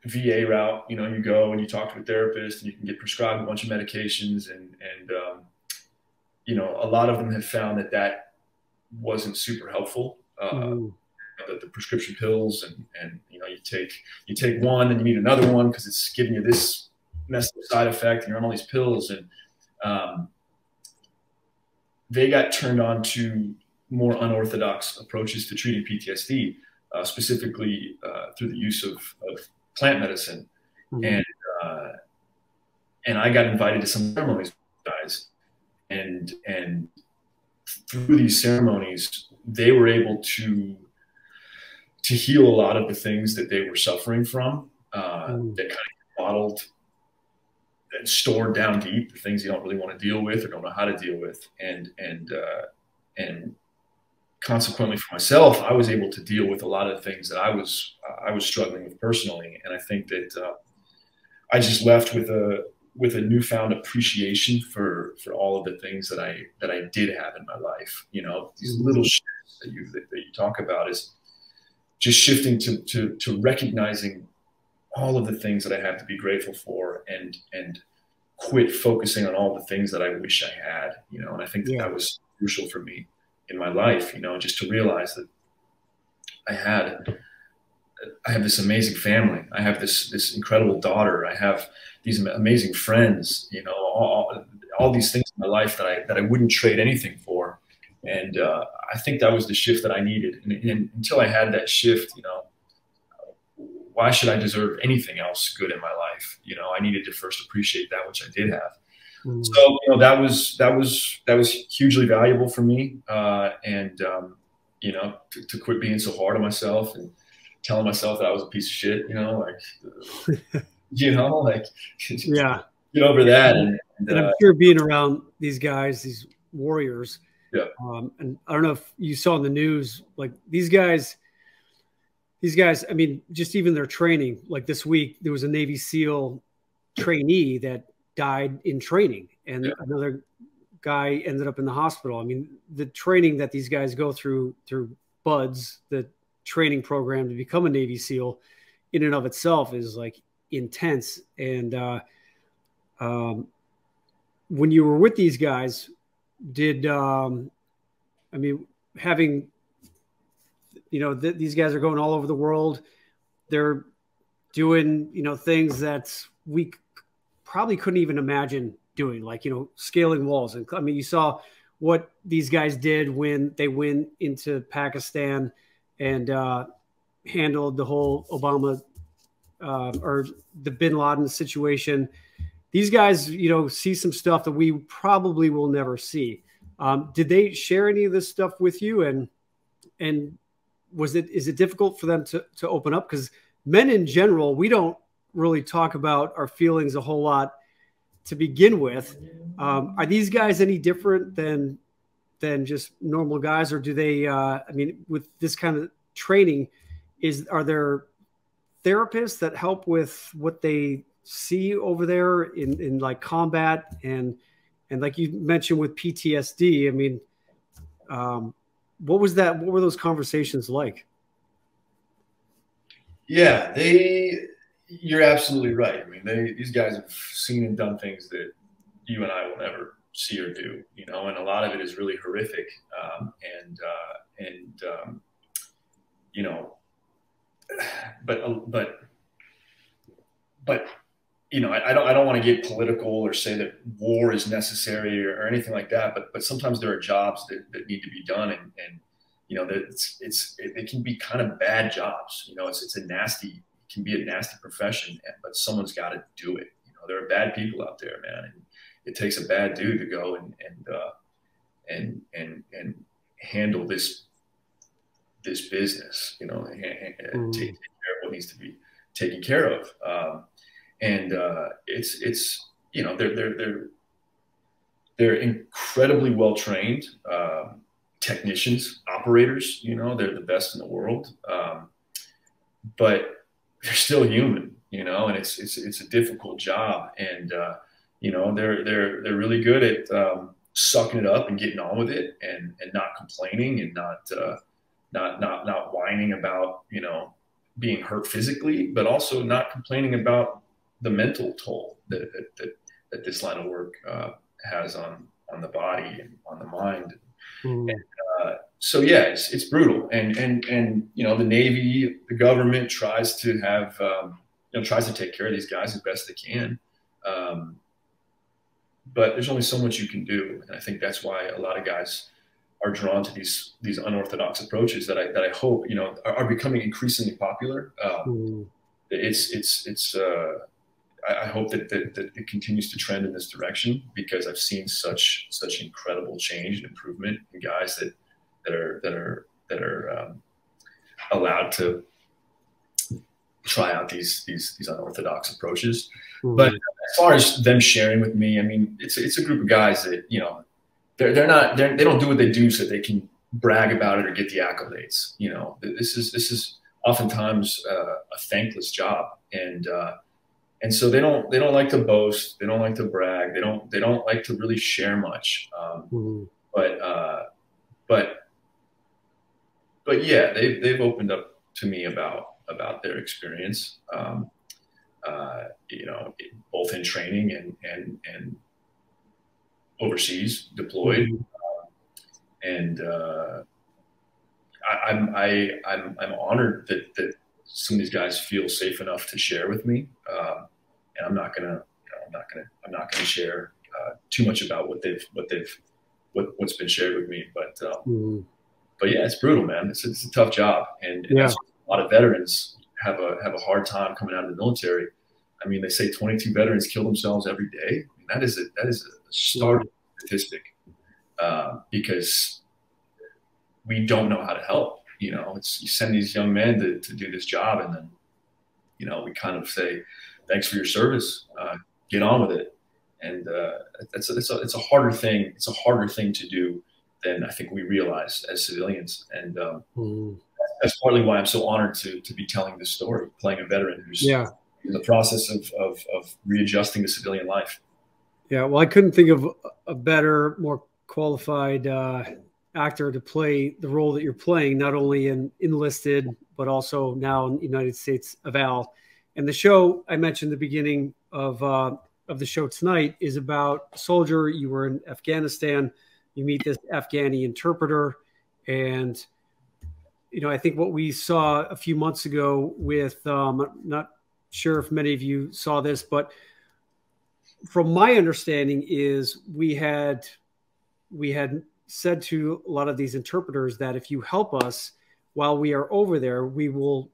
VA route. You know, you go and you talk to a therapist, and you can get prescribed a bunch of medications, and and um, you know a lot of them have found that that wasn't super helpful. Uh, mm. The, the, prescription pills, and and you know you take you take one, and you need another one because it's giving you this messed up side effect, and you're on all these pills, and um, they got turned on to more unorthodox approaches to treating PTSD, uh, specifically uh, through the use of, of plant medicine. Mm-hmm. And uh, and I got invited to some ceremonies, guys, and and through these ceremonies, they were able to to heal a lot of the things that they were suffering from mm. that kind of bottled and stored down deep, the things you don't really want to deal with or don't know how to deal with, and and uh, and consequently for myself, I was able to deal with a lot of things that I was uh, I was struggling with personally, and I think that uh, I just left with a with a newfound appreciation for for all of the things that I that I did have in my life. You know, these mm-hmm. little shifts that you that you talk about is just shifting to to to recognizing all of the things that I have to be grateful for and and quit focusing on all the things that I wish I had, you know, and I think that, yeah. that was crucial for me in my life, you know, just to realize that I had I have this amazing family. I have this this incredible daughter. I have these amazing friends. You know, all, all these things in my life that I that I wouldn't trade anything for. And uh, I think that was the shift that I needed. And, and, until I had that shift, you know, why should I deserve anything else good in my life? You know, I needed to first appreciate that which I did have. Mm. So you know that was that was that was hugely valuable for me, uh, and um, you know to, to, quit being so hard on myself and telling myself that I was a piece of shit. You know, like you know, like yeah, get over that. And, and, and I'm uh, sure being around these guys, these warriors. Yeah. Um, and I don't know if you saw in the news, like these guys these guys, I mean, just even their training, like this week, there was a Navy SEAL trainee that died in training, and yeah. another guy ended up in the hospital. I mean, the training that these guys go through through BUD/S, the training program to become a Navy SEAL, in and of itself is like intense. And uh, um, when you were with these guys, did um, I mean having you know, th- these guys are going all over the world. They're doing, you know, things that we probably couldn't even imagine doing, like, you know, scaling walls. And I mean, you saw what these guys did when they went into Pakistan and uh, handled the whole Obama uh, or the bin Laden situation. These guys, you know, see some stuff that we probably will never see. Um, did they share any of this stuff with you? And and was it is it difficult for them to to open up because men in general we don't really talk about our feelings a whole lot to begin with um, are these guys any different than than just normal guys or do they uh, i mean with this kind of training is are there therapists that help with what they see over there in in like combat and and like you mentioned with ptsd i mean um, what was that? What were those conversations like? Yeah, they. You're absolutely right. I mean, they these guys have seen and done things that you and I will never see or do. You know, and a lot of it is really horrific. Um, and uh, and um, you know, but but but you know, I, I, don't I don't want to get political or say that war is necessary or, or, anything like that. But but sometimes there are jobs that, that need to be done, and, and you know, that it's it's it, it, can be kind of bad jobs. You know, it's it's a nasty it can be a nasty profession, but someone's got to do it. You know, there are bad people out there, man, and it takes a bad dude to go and and uh, and and and handle this this business. You know, and, and mm. take, take, care of what needs to be taken care of. Um, and uh, it's it's you know they're they're they're they're incredibly well trained uh, technicians, operators. You know, they're the best in the world, um, but they're still human. You know, and it's it's it's a difficult job, and uh, you know they're they're they're really good at um, sucking it up and getting on with it, and and not complaining and not uh, not not not whining about you know being hurt physically, but also not complaining about the mental toll that, that, that this line of work uh, has on on the body and on the mind. Mm. And, uh, so yeah, it's, it's brutal, and and and you know the Navy, the government tries to have um, you know tries to take care of these guys as best they can, um, but there's only so much you can do, and I think that's why a lot of guys are drawn to these these unorthodox approaches that I that I hope you know are, are becoming increasingly popular. Um, mm. It's it's it's uh, I, hope that, that, that it continues to trend in this direction because I've seen such such incredible change and improvement in guys that that are that are that are um, allowed to try out these these these unorthodox approaches. Mm-hmm. But as far as them sharing with me, I mean, it's it's a group of guys that you know they're they're not they're, they don't do what they do so they can brag about it or get the accolades. You know, this is this is oftentimes uh, a thankless job, and uh, and so they don't they don't like to boast they don't like to brag they don't they don't like to really share much um, mm-hmm. but uh, but but yeah they've, they've opened up to me about about their experience um, uh, you know both in training and and and overseas deployed mm-hmm. uh, and uh, I, I'm I, I'm I'm honored that that some of these guys feel safe enough to share with me. Um, and I'm not gonna, you know, I'm not gonna, I'm not gonna share uh, too much about what they've, what they've, what, what's been shared with me. But, um, mm-hmm. but yeah, it's brutal, man. It's, it's a tough job, and, and yeah. a lot of veterans have a have a hard time coming out of the military. I mean, they say 22 veterans kill themselves every day. I mean, that is a that is a startling statistic uh, because we don't know how to help. You know, it's you send these young men to, to do this job, and then you know we kind of say, thanks for your service. Uh, get on with it. And uh, it's, a, it's, a, it's a harder thing. It's a harder thing to do than I think we realize as civilians. And um, mm. that's partly why I'm so honored to, to be telling this story, playing a veteran who's yeah. in the process of, of, of readjusting to civilian life. Yeah, well, I couldn't think of a better, more qualified uh, actor to play the role that you're playing, not only in enlisted, but also now in the United States of Al. And the show I mentioned the beginning of uh, of the show tonight is about a soldier. You were in Afghanistan. You meet this Afghani interpreter, and you know I think what we saw a few months ago with um, not sure if many of you saw this, but from my understanding is we had we had said to a lot of these interpreters that if you help us while we are over there, we will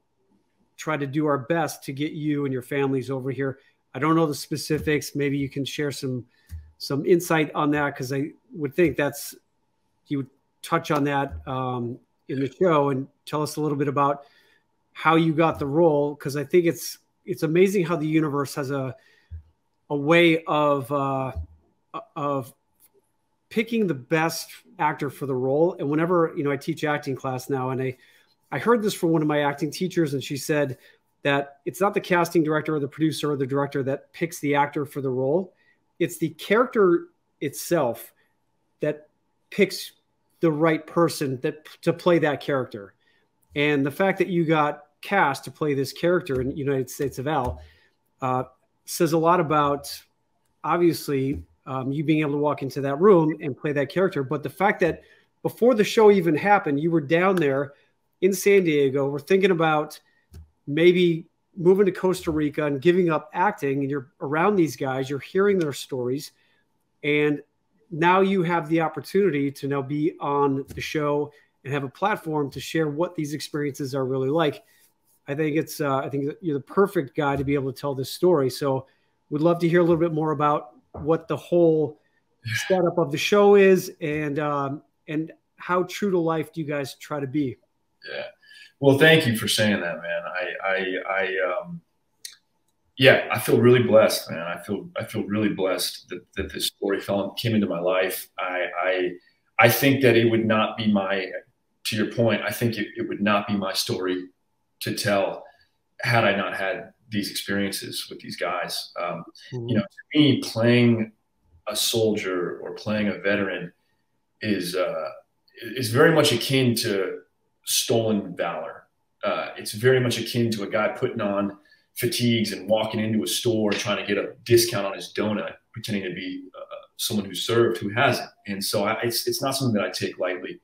try to do our best to get you and your families over here. I don't know the specifics. Maybe you can share some some insight on that because I would think that's you would touch on that um, in the show and tell us a little bit about how you got the role because I think it's it's amazing how the universe has a a way of uh, of picking the best actor for the role. And whenever you know I teach acting class now, and I I heard this from one of my acting teachers, and she said that it's not the casting director or the producer or the director that picks the actor for the role. It's the character itself that picks the right person that to play that character. And the fact that you got cast to play this character in United States of Al uh, says a lot about obviously um, you being able to walk into that room and play that character. But the fact that before the show even happened, you were down there in San Diego. We're thinking about maybe moving to Costa Rica and giving up acting, and you're around these guys, you're hearing their stories, and now you have the opportunity to now be on the show and have a platform to share what these experiences are really like. I think it's uh, I think you're the perfect guy to be able to tell this story. So, would love to hear a little bit more about what the whole setup of the show is and um, and how true to life do you guys try to be? Yeah. Well, thank you for saying that, man. I, I, I, um, yeah, I feel really blessed, man. I feel, I feel really blessed that, that this story fell, came into my life. I, I, I think that it would not be my, to your point, I think it, it would not be my story to tell had I not had these experiences with these guys. Um, mm-hmm. You know, to me, playing a soldier or playing a veteran is uh, is very much akin to stolen valor. Uh, it's very much akin to a guy putting on fatigues and walking into a store trying to get a discount on his donut, pretending to be uh, someone who served who hasn't. And so I, it's, it's not something that I take lightly.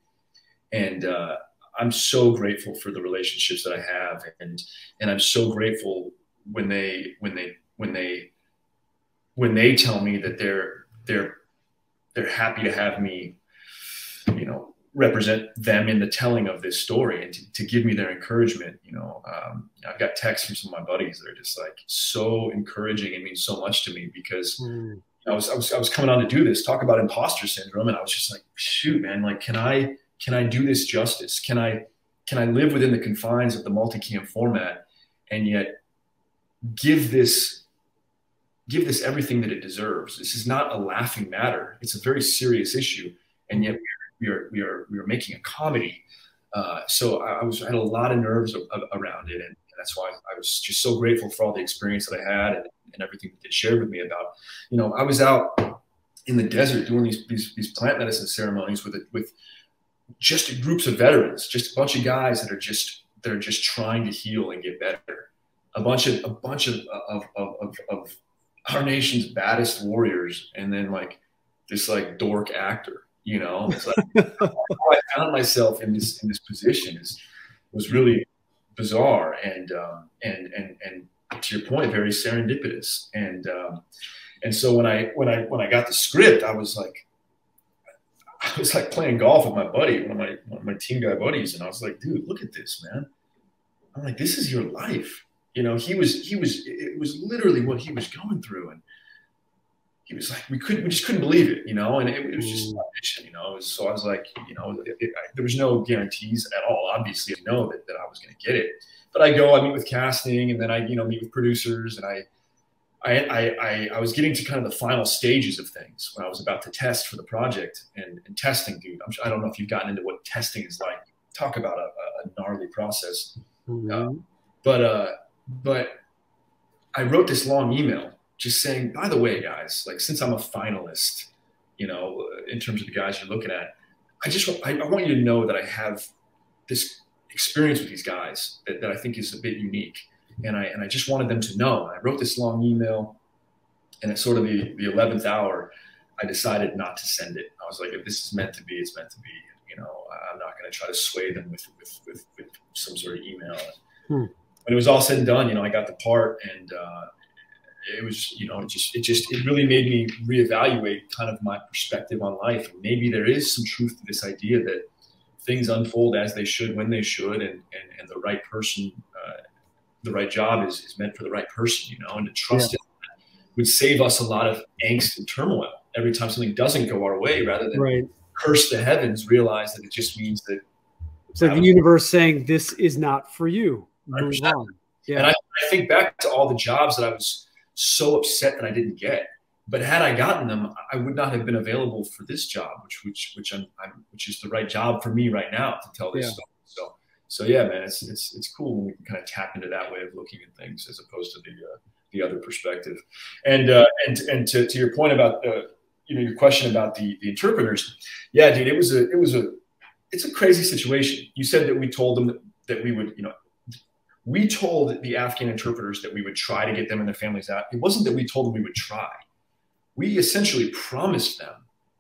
And uh, I'm so grateful for the relationships that I have, and and I'm so grateful when they when they when they when they tell me that they're they're they're happy to have me, you know, represent them in the telling of this story and to, to give me their encouragement. You know, um, I've got texts from some of my buddies that are just like so encouraging and mean so much to me because mm. I was, I was I was coming on to do this, talk about imposter syndrome, and I was just like, shoot, man, like, can I can I do this justice? Can I can I live within the confines of the multicam format and yet give this give this everything that it deserves? This is not a laughing matter. It's a very serious issue, and yet we are we are we are making a comedy. Uh, so I, was I had a lot of nerves around it, and, that's why I was just so grateful for all the experience that I had and, and everything that they shared with me about. You know, I was out in the desert doing these these, these plant medicine ceremonies with it with just groups of veterans, just a bunch of guys that are just that are just trying to heal and get better. A bunch of a bunch of of, of, of, of our nation's baddest warriors, and then like this like dork actor, you know. Like, I found myself in this in this position is was really bizarre and um, and and and to your point, very serendipitous. And um, and so when I when I when I got the script, I was like, I was like playing golf with my buddy, one of my one of my team guy buddies, and I was like, dude, look at this, man. I'm like, this is your life. You know, he was he was it was literally what he was going through, and he was like, we couldn't, we just couldn't believe it, you know, and it, it was just audition, you know. Was, so I was like, you know, it, it, I, there was no guarantees at all. Obviously, I know that, that I was going to get it, but I go, I meet with casting, and then I, you know, meet with producers, and I, I, I, I, was getting to kind of the final stages of things when I was about to test for the project and, and testing, dude. I'm, I do not know if you've gotten into what testing is like. Talk about a, a gnarly process. Mm-hmm. Uh, but, uh, but I wrote this long email just saying, by the way, guys, like since I'm a finalist, you know, in terms of the guys you're looking at, I just I, I want you to know that I have this experience with these guys that, that I think is a bit unique and I and I just wanted them to know. I wrote this long email, and at sort of the the eleventh hour, I decided not to send it. I was like, if this is meant to be, it's meant to be. You know, I'm not going to try to sway them with with, with, with some sort of email. Hmm. When it was all said and done, you know, I got the part, and uh, it was, you know, it just it just it really made me reevaluate kind of my perspective on life. And maybe there is some truth to this idea that things unfold as they should when they should, and and, and the right person uh, the right job is, is meant for the right person, you know, and to trust yeah. it would save us a lot of angst and turmoil every time something doesn't go our way rather than right. curse the heavens, realize that it just means that. It's like the universe saying, this is not for you. Yeah. And I, I think back to all the jobs that I was so upset that I didn't get. But had I gotten them, I would not have been available for this job, which which which I'm, I'm which is the right job for me right now to tell this yeah. story so so yeah, man, it's it's it's cool when we can kind of tap into that way of looking at things as opposed to the uh, the other perspective. And uh, and and to, to your point about uh, you know your question about the the interpreters, yeah, dude, it was a it was a it's a crazy situation. You said that we told them that, that we would you know we told the Afghan interpreters that we would try to get them and their families out. It wasn't that we told them we would try. We essentially promised them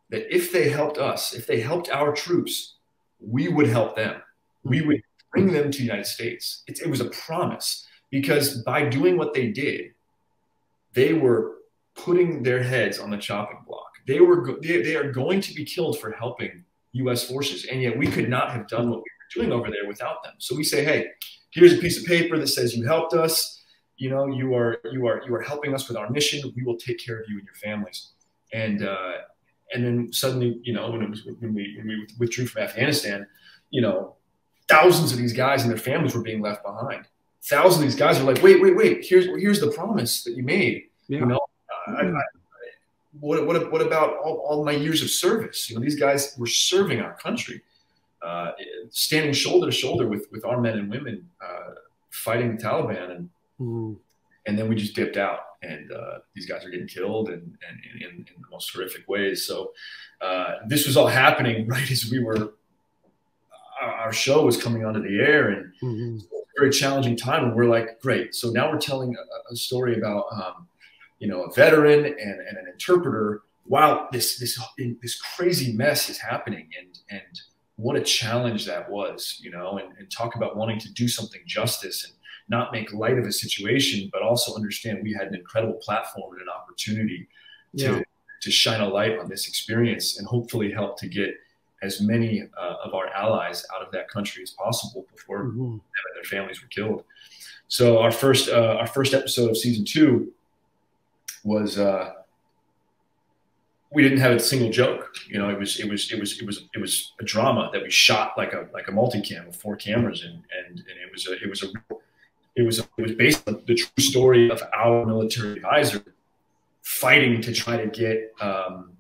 that if they helped us, if they helped our troops, we would help them. We would bring them to the United States. It, it was a promise because by doing what they did, they were putting their heads on the chopping block. They were they, they are going to be killed for helping U.S. forces, and yet we could not have done what we were doing over there without them. So we say, hey, here's a piece of paper that says you helped us. You know, you are you are you are helping us with our mission. We will take care of you and your families. And uh, and then suddenly, you know, when it was when we when we withdrew from Afghanistan, you know, thousands of these guys and their families were being left behind. Thousands of these guys are like, wait, wait, wait. Here's here's the promise that you made. Yeah. You know, I, I, what, what, what about all, all, my years of service? You know, these guys were serving our country, uh, standing shoulder to shoulder with, with our men and women uh, fighting the Taliban. And, mm. and then we just dipped out and uh, these guys are getting killed and, and, in, in the most horrific ways. So uh, this was all happening right as we were, our show was coming onto the air and mm-hmm. very challenging time. And we're like, great. So now we're telling a, a story about, um, you know, a veteran and, and an interpreter while this this this crazy mess is happening and and what a challenge that was, you know, and, and talk about wanting to do something justice and not make light of a situation, but also understand we had an incredible platform and an opportunity to, yeah. to shine a light on this experience and hopefully help to get as many uh, of our allies out of that country as possible before mm-hmm. their families were killed. So our first uh, our first episode of season two was uh, we didn't have a single joke. You know, it was it was it was it was it was a drama that we shot like a like a multicam with four cameras and and, and it was a it was a it was it was based on the true story of our military advisor fighting to try to get um,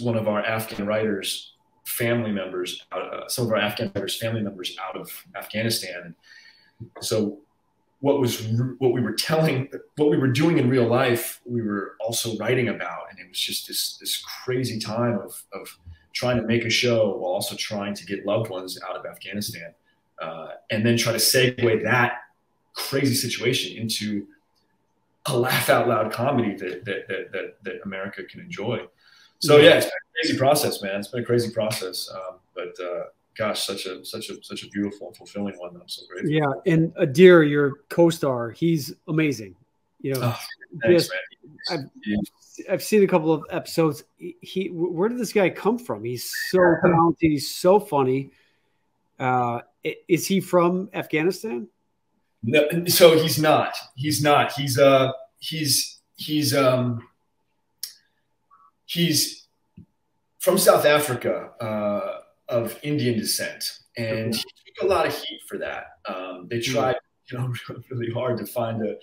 one of our Afghan writers family members out, uh, some of our Afghan writers family members out of Afghanistan. So what was what we were telling what we were doing in real life we were also writing about. And it was just this this crazy time of of trying to make a show while also trying to get loved ones out of afghanistan uh, and then try to segue that crazy situation into a laugh out loud comedy that that that, that, that america can enjoy. So yeah it's been a crazy process man. It's been a crazy process. Um, but uh, gosh, such a such a such a beautiful and fulfilling one. I'm so grateful. Yeah, and Adhir, your co-star, he's amazing. You know, oh, thanks, I've, yeah. I've seen a couple of episodes. He, where did this guy come from? He's so talented. He's so funny. Uh, is he from Afghanistan? No, so he's not. He's not. He's uh he's he's um he's from South Africa. Uh, of Indian descent, and he took a lot of heat for that. Um, they hmm. tried, you know, really hard to find a.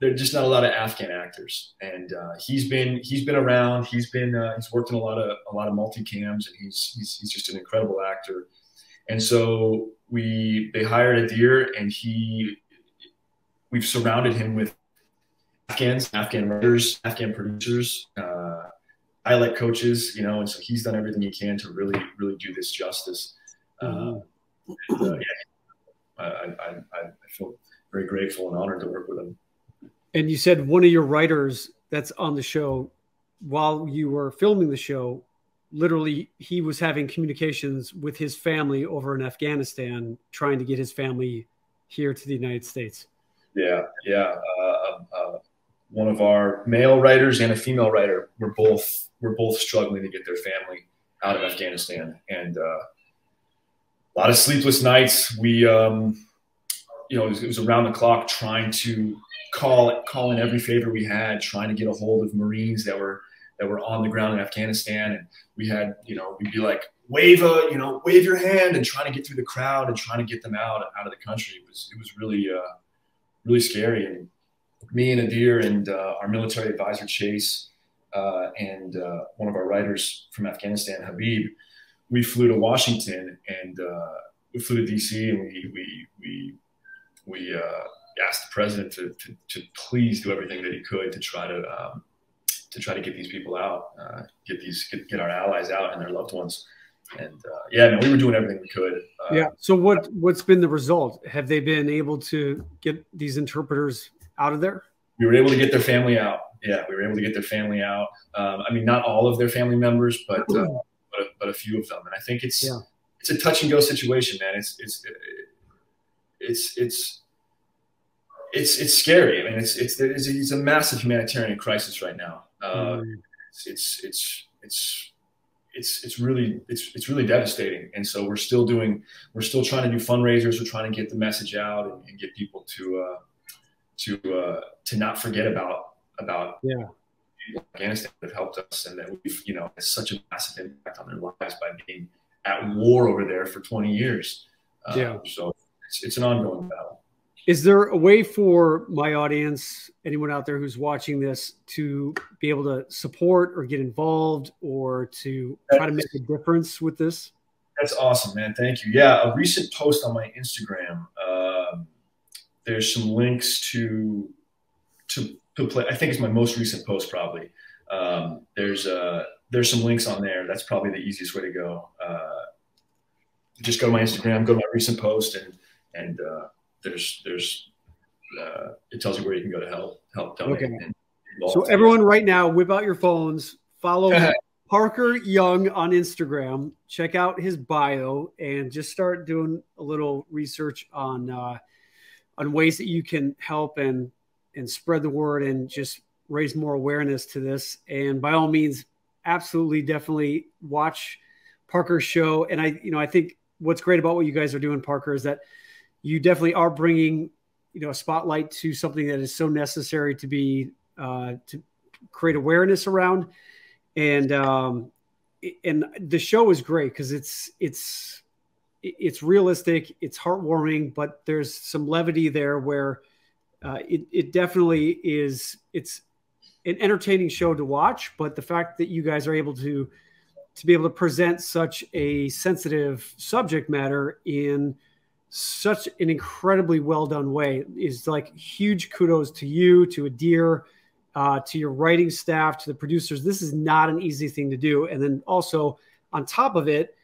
There's just not a lot of Afghan actors, and uh, he's been he's been around. He's been uh, he's worked in a lot of a lot of multicams, and he's he's he's just an incredible actor. And so we they hired Adhir, and he we've surrounded him with Afghans, Afghan writers, Afghan producers. Uh, I like coaches, you know, and so he's done everything he can to really, really do this justice. Uh, and, uh, yeah, I, I, I, feel very grateful and honored to work with him. And you said one of your writers that's on the show, while you were filming the show, literally he was having communications with his family over in Afghanistan, trying to get his family here to the United States. Yeah, yeah. Uh, uh one of our male writers and a female writer were both were both struggling to get their family out of Afghanistan, and uh, a lot of sleepless nights. We, um, you know, it was, it was, around the clock trying to call call in every favor we had, trying to get a hold of Marines that were that were on the ground in Afghanistan, and we had, you know, we'd be like, wave a, you know, wave your hand, and trying to get through the crowd and trying to get them out out of the country. It was it was really uh, really scary, and me and Adhir and uh, our military advisor Chase uh, and uh, one of our writers from Afghanistan, Habib, we flew to Washington and uh, we flew to DC and we we we we uh, asked the president to, to, to please do everything that he could to try to um, to try to get these people out, uh, get these get, get, our allies out and their loved ones. And uh, yeah, man, we were doing everything we could. yeah. So what what's been the result? Have they been able to get these interpreters out of there? We were able to get their family out yeah, we were able to get their family out. Um, I mean, not all of their family members, but uh, but, a, but, a, few of them. And I think it's yeah. it's a touch and go situation, man. It's it's it's it's it's it's scary. I mean, it's it's it's, it's a massive humanitarian crisis right now. Uh, mm. it's, it's it's it's it's it's really it's it's really devastating. And so we're still doing we're still trying to do fundraisers. We're trying to get the message out and, and get people to uh, to uh, to not forget about about yeah. Afghanistan that have helped us and that we've you know has such a massive impact on their lives by being at war over there for 20 years. Uh, yeah. So it's, it's an ongoing battle. Is there a way for my audience, anyone out there who's watching this, to be able to support or get involved or to try to make a difference with this? That's awesome, man. Thank you. Yeah, a recent post on my Instagram. Um, there's some links to to to play. I think it's my most recent post, probably. Um, there's uh, there's some links on there. That's probably the easiest way to go. Uh, just go to my Instagram, go to my recent post, and and uh, there's there's uh, it tells you where you can go to help help donate. Okay. so everyone, right now, whip out your phones, follow Parker Young on Instagram. Check out his bio and just start doing a little research on uh, on ways that you can help and and spread the word and just raise more awareness to this. And by all means, absolutely, definitely watch Parker's show. And I, you know, I think what's great about what you guys are doing, Parker, is that you definitely are bringing you know a spotlight to something that is so necessary to be uh, to create awareness around and um, and the show is great because it's it's it's realistic it's heartwarming but there's some levity there where uh, it, it definitely is it's an entertaining show to watch but the fact that you guys are able to to be able to present such a sensitive subject matter in such an incredibly well done way is like huge kudos to you, to Adhir, uh, to your writing staff, to the producers. This is not an easy thing to do. And then also on top of it,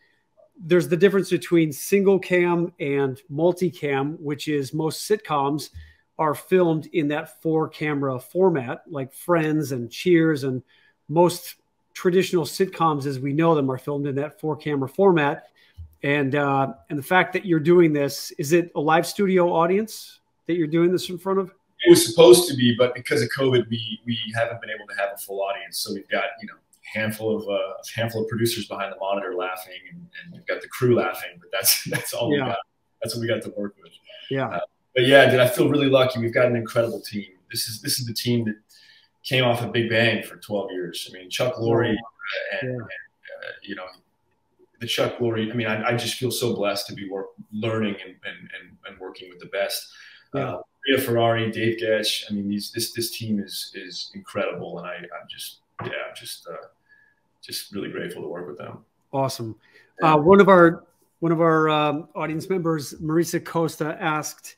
there's the difference between single cam and multicam, which is most sitcoms are filmed in that four camera format, like Friends and Cheers, and most traditional sitcoms as we know them are filmed in that four camera format and uh, and the fact that you're doing this is it a live studio audience that you're doing this in front of? It was supposed to be, but because of COVID, we we haven't been able to have a full audience. So we've got you know a handful of uh, a handful of producers behind the monitor laughing, and, and we've got the crew laughing. But that's that's all yeah. we got. That's what we got to work with. Yeah. Uh, but yeah, did I feel really lucky? We've got an incredible team. This is this is the team that came off a Big Bang for 12 years. I mean, Chuck Lorre, and, yeah. and uh, you know the Chuck Lorre. I mean, I, I, just feel so blessed to be work, learning and, and, and, and, working with the best. Yeah. Uh, Rita Ferrari, Dave Goetsch. I mean, these, this this team is is incredible, and I I'm just yeah, I'm just uh, just really grateful to work with them. Awesome. Uh, one of our one of our um, audience members, Marisa Costa, asked,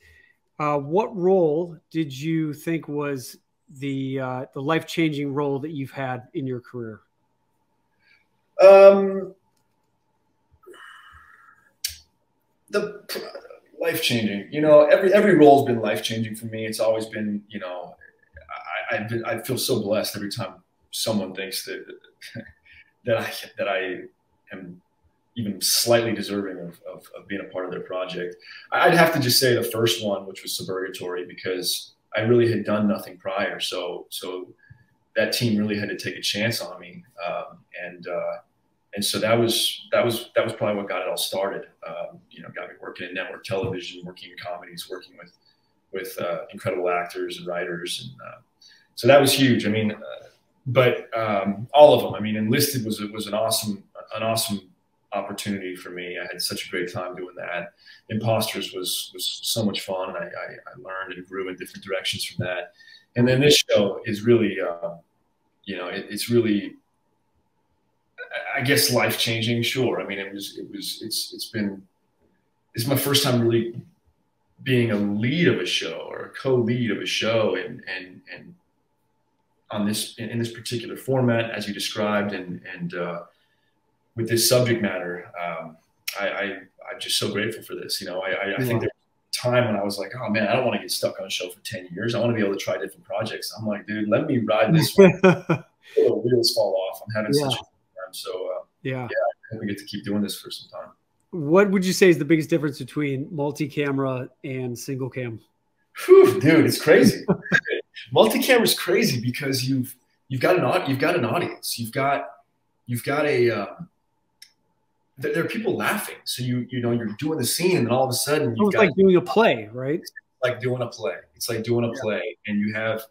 uh, "What role did you think was the uh, the life changing role that you've had in your career?" Um, the life changing. You know, every every role's been life changing for me. It's always been, you know, I I've been, I feel so blessed every time someone thinks that that I that I am even slightly deserving of, of, of, being a part of their project. I'd have to just say the first one, which was Suburgatory, because I really had done nothing prior. So so that team really had to take a chance on me, um, and uh, and so that was that was that was probably what got it all started. Um, you know, got me working in network television, working in comedies, working with with uh, incredible actors and writers, and uh, so that was huge. I mean, uh, but um, all of them. I mean, enlisted was was an awesome an awesome opportunity for me. I had such a great time doing that. Imposters was was so much fun, and I, I, I learned and grew in different directions from that. And then this show is really, uh, you know, it, it's really I guess life changing. Sure. I mean, it was it was it's it's been it's my first time really being a lead of a show or a co-lead of a show and and and on this in, in this particular format as you described and and uh, with this subject matter um, I, I am just so grateful for this you know I, I, I think there's a time when I was like oh man I don't want to get stuck on a show for 10 years I want to be able to try different projects I'm like dude let me ride this one the wheels fall off I'm having yeah. such a time. so uh, yeah, yeah, we get to keep doing this for some time. what would you say is the biggest difference between multi-camera and single cam? Whew, dude, it's crazy. multi-camera is crazy because you've you've got an you've got an audience. You've got you've got a um, there are people laughing. So you you know you're doing the scene, and then all of a sudden you it's got, like doing a play, right? like doing a play. It's like doing a play, and you have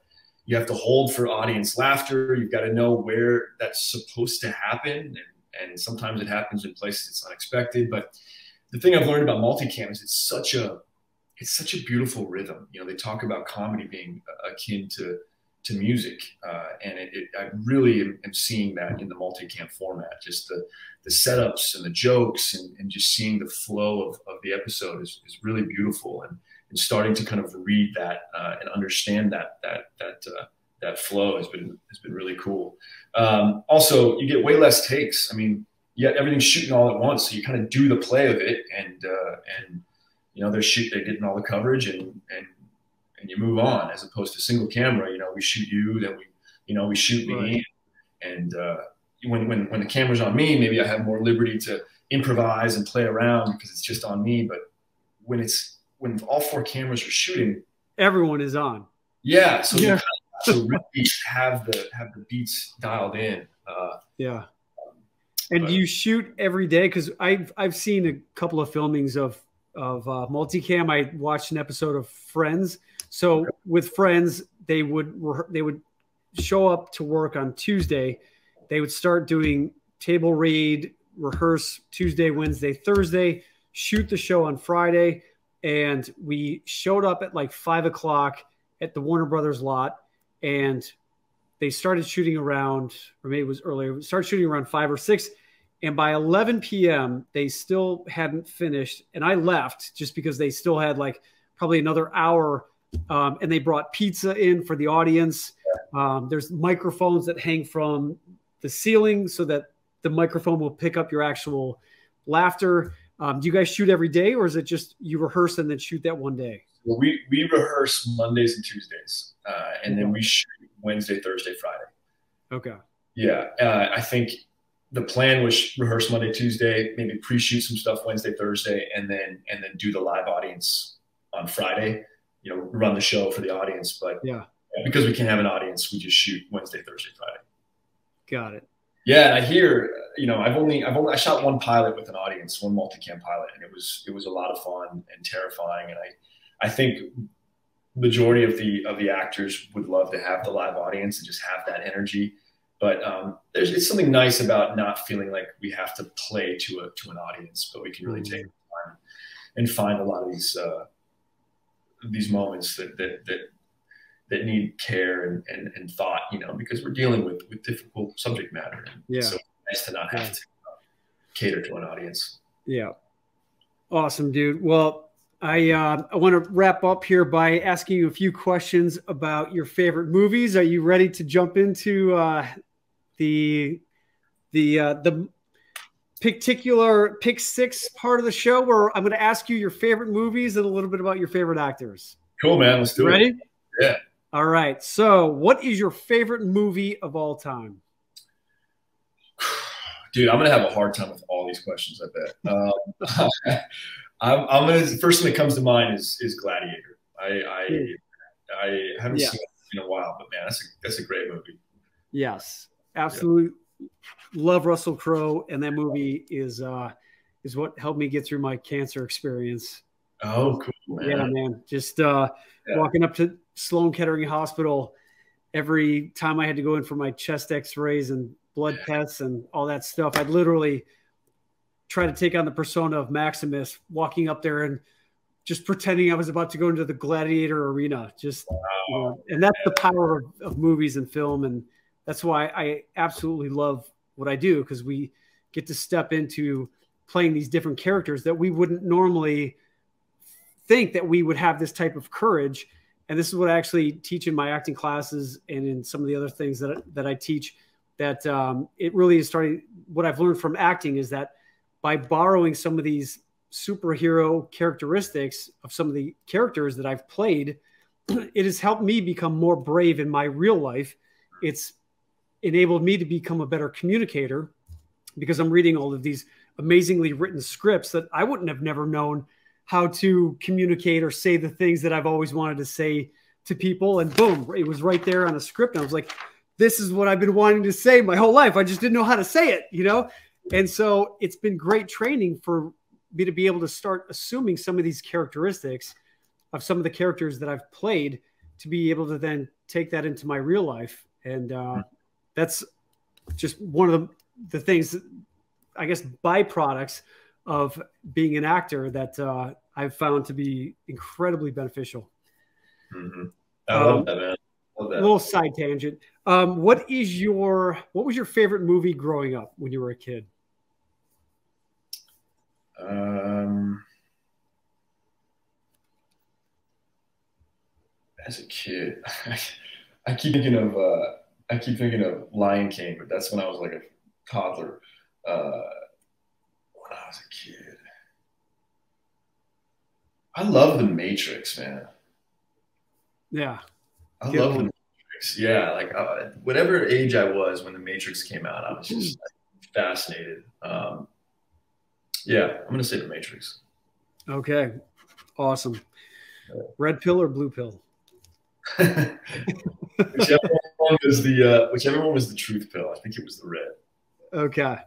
you have to hold for audience laughter. You've got to know where that's supposed to happen, and, and sometimes it happens in places it's unexpected. But the thing I've learned about multicam is it's such a it's such a beautiful rhythm. You know, they talk about comedy being akin to to music, uh, and it, it, I really am, am, seeing that in the multicam format. Just the the setups and the jokes, and, and just seeing the flow of, of the episode is, is really beautiful. And and starting to kind of read that uh, and understand that that that uh, that flow has been has been really cool. Um, also, you get way less takes. I mean, yet everything's shooting all at once, so you kind of do the play of it, and uh, and you know they're shoot they're getting all the coverage, and and and you move on. As opposed to single camera, you know, we shoot you, then we you know we shoot me, right. and uh, when when when the camera's on me, maybe I have more liberty to improvise and play around because it's just on me. But when it's when all four cameras are shooting, everyone is on. Yeah, so yeah. to really have the have the beats dialed in. Uh, yeah. And but, you shoot every day because I've I've seen a couple of filmings of of uh, multicam. I watched an episode of Friends. So with Friends, they would they would show up to work on Tuesday. They would start doing table read, rehearse Tuesday, Wednesday, Thursday, shoot the show on Friday and we showed up at like five o'clock at the Warner Brothers lot, and they started shooting around, or maybe it was earlier. We Started shooting around five or six, and by 11 p.m. they still hadn't finished, and I left just because they still had like probably another hour, um, and they brought pizza in for the audience. Um, there's microphones that hang from the ceiling so that the microphone will pick up your actual laughter. Um, do you guys shoot every day, or is it just you rehearse and then shoot that one day? Well, we we rehearse Mondays and Tuesdays, uh, and then we shoot Wednesday, Thursday, Friday. Okay. Yeah, uh, I think the plan was rehearse Monday, Tuesday, maybe pre-shoot some stuff Wednesday, Thursday, and then and then do the live audience on Friday. You know, run the show for the audience. But yeah, because we can't have an audience, we just shoot Wednesday, Thursday, Friday. Got it. Yeah, and I hear, you know, I've only, I've only, I shot one pilot with an audience, one multicam pilot, and it was, it was a lot of fun and terrifying. And I, I think majority of the of the actors would love to have the live audience and just have that energy. But um, there's it's something nice about not feeling like we have to play to a to an audience, but we can really take time and find a lot of these uh, these moments that that that that need care and, and, and thought, you know, because we're dealing with, with difficult subject matter. And yeah. So it's nice to not have yeah. to uh, cater to an audience. Yeah. Awesome, dude. Well, I uh, I want to wrap up here by asking you a few questions about your favorite movies. Are you ready to jump into uh, the the uh, the particular pick six part of the show, where I'm going to ask you your favorite movies and a little bit about your favorite actors? Cool, man. Let's do ready? it. Ready? Yeah. All right. So, what is your favorite movie of all time? Dude, I'm gonna have a hard time with all these questions. I bet. Um, I'm, I'm, gonna. The first thing that comes to mind is is Gladiator. I I. I haven't yeah. seen it in a while, but man, that's a that's a great movie. Yes, absolutely. Yeah. Love Russell Crowe, and that movie is uh is what helped me get through my cancer experience. Oh, cool, man. Yeah, man. Just uh, yeah. walking up to Sloan Kettering Hospital every time I had to go in for my chest X-rays and blood tests and all that stuff. I'd literally try to take on the persona of Maximus, walking up there and just pretending I was about to go into the gladiator arena. Just, wow. you know, and that's the power of, of, movies and film, and that's why I absolutely love what I do because we get to step into playing these different characters that we wouldn't normally think that we would have this type of courage and this is what I actually teach in my acting classes and in some of the other things that that I teach. That um, it really is starting. What I've learned from acting is that by borrowing some of these superhero characteristics of some of the characters that I've played, it has helped me become more brave in my real life. It's enabled me to become a better communicator because I'm reading all of these amazingly written scripts that I wouldn't have never known how to communicate or say the things that I've always wanted to say to people. And boom, it was right there on a script. And I was like, this is what I've been wanting to say my whole life. I just didn't know how to say it, you know? And so it's been great training for me to be able to start assuming some of these characteristics of some of the characters that I've played to be able to then take that into my real life. And uh, hmm. That's just one of the, the things, I guess, byproducts of being an actor that uh, I've found to be incredibly beneficial. Mm-hmm. I love um, that, man. Love that. Little side tangent. Um, what is your what was your favorite movie growing up when you were a kid? Um, as a kid, I keep thinking of uh, I keep thinking of Lion King, but that's when I was like a toddler. Uh, when I was a kid, I love The Matrix, man. Yeah, I love The Matrix. Yeah, like uh, whatever age I was when The Matrix came out, I was just like, fascinated. Um, yeah, I'm gonna say The Matrix. Okay, awesome. Red pill or blue pill? one was the uh, whichever one was the truth pill. I think it was the red. Okay.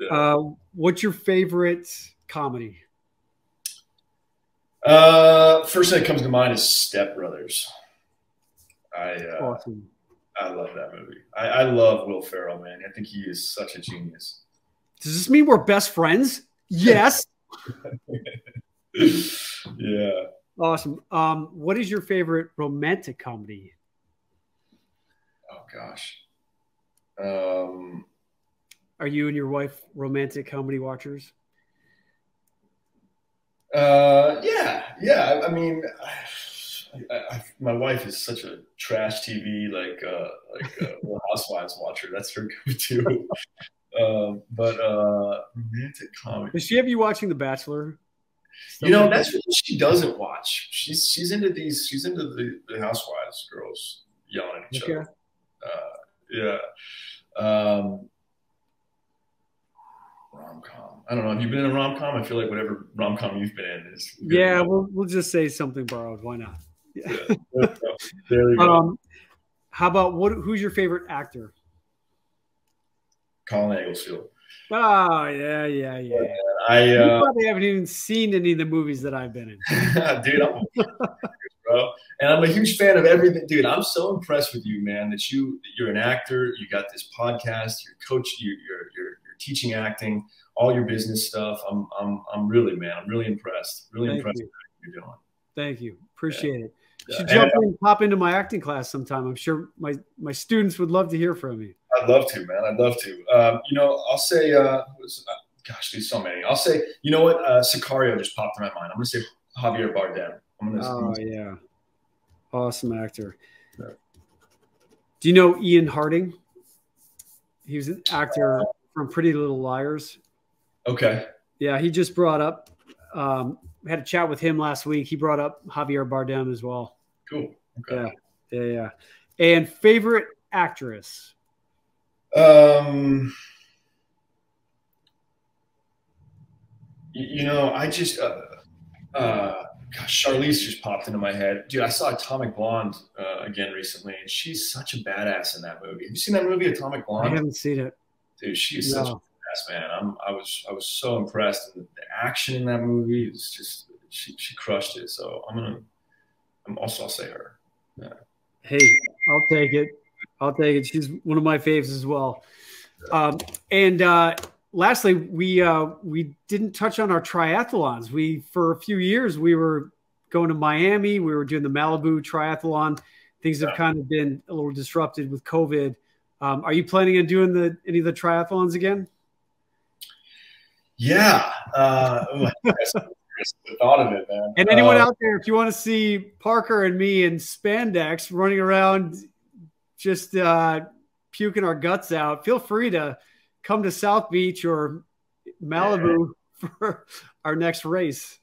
Yeah. Uh, what's your favorite comedy? Uh, first thing that comes to mind is Step Brothers. I uh, awesome. I love that movie. I, I love Will Ferrell, man. I think he is such a genius. Does this mean we're best friends? Yes. yeah. Awesome. Um, what is your favorite romantic comedy? Gosh. Um, Are you and your wife romantic comedy watchers? Uh, yeah, yeah. I, I mean, I, I, my wife is such a trash TV like uh, like uh, Housewives watcher. That's her go-to. um, but uh, romantic comedy. Does she have you watching The Bachelor? you know, that's what she doesn't watch. She's she's into these. She's into the, the housewives girls yelling at each okay. other. Uh, yeah. Um, rom com. I don't know. Have you been in a rom com? I feel like whatever rom com you've been in is. Yeah, we'll we'll just say something borrowed. Why not? Yeah. yeah. there you go. Um, how about what? Who's your favorite actor? Colin Egglesfield. Oh yeah, yeah, yeah. I uh, probably haven't even seen any of the movies that I've been in. dude, I'm and I'm a huge fan of everything, dude. I'm so impressed with you, man. That you you're an actor. You got this podcast. You're coach. You, you're you're you're teaching acting. All your business stuff. I'm I'm I'm really man. I'm really impressed. Really Thank impressed you. with what you're doing. Thank you. Appreciate yeah. it. You should jump in, pop into my acting class sometime. I'm sure my my students would love to hear from you. I'd love to, man. I'd love to. Um, you know, I'll say, uh, was, uh, gosh, there's so many. I'll say, you know what? Uh, Sicario just popped in my mind. I'm going to say Javier Bardem. I'm gonna oh, yeah. Awesome actor. Do you know Ian Harding? He was an actor from Pretty Little Liars. Okay. Yeah, he just brought up, um, had a chat with him last week. He brought up Javier Bardem as well. Cool. Okay. Yeah. Yeah. Yeah. And favorite actress? Um, you, know, I just, uh, uh, gosh, Charlize just popped into my head. Dude, I saw Atomic Blonde uh, again recently, and she's such a badass in that movie. Have you seen that movie, Atomic Blonde? I haven't seen it. Dude, she's no. such a badass, man. I'm, I was, I was so impressed. And the action in that movie is just, she, she crushed it. So I'm gonna, I'm also, I'll say her. Yeah. Hey, I'll take it. I'll take it. She's one of my faves as well. Um, and uh, lastly, we uh, we didn't touch on our triathlons. We for a few years we were going to Miami. We were doing the Malibu triathlon. Things have kind of been a little disrupted with COVID. Um, are you planning on doing the any of the triathlons again? Yeah. Uh, the thought of it, man. And anyone uh, out there, if you want to see Parker and me in spandex running around just uh, puking our guts out, feel free to come to South Beach or Malibu yeah. for our next race.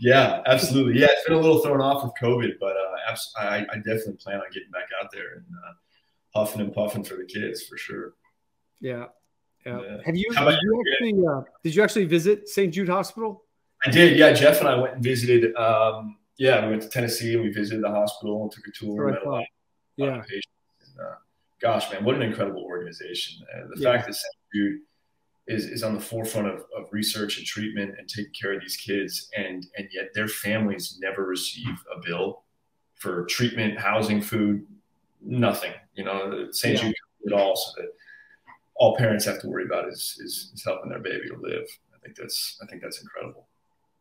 Yeah, absolutely. Yeah, it's been a little thrown off with COVID, but uh, I, I definitely plan on getting back out there and uh, huffing and puffing for the kids for sure. Yeah. Yeah. Have you, did you actually uh, did you actually visit St. Jude Hospital? I did. Yeah, Geoff and I went and visited. Um, yeah, we went to Tennessee and we visited the hospital and took a tour. Lot, yeah. And, uh, gosh, man, what an incredible organization! Uh, the yeah. fact that St. Jude is, is on the forefront of, of research and treatment and taking care of these kids, and and yet their families never receive a bill for treatment, housing, food, nothing. You know, St. Yeah. Jude it all so that all parents have to worry about is, is, is helping their baby to live. I think that's I think that's incredible.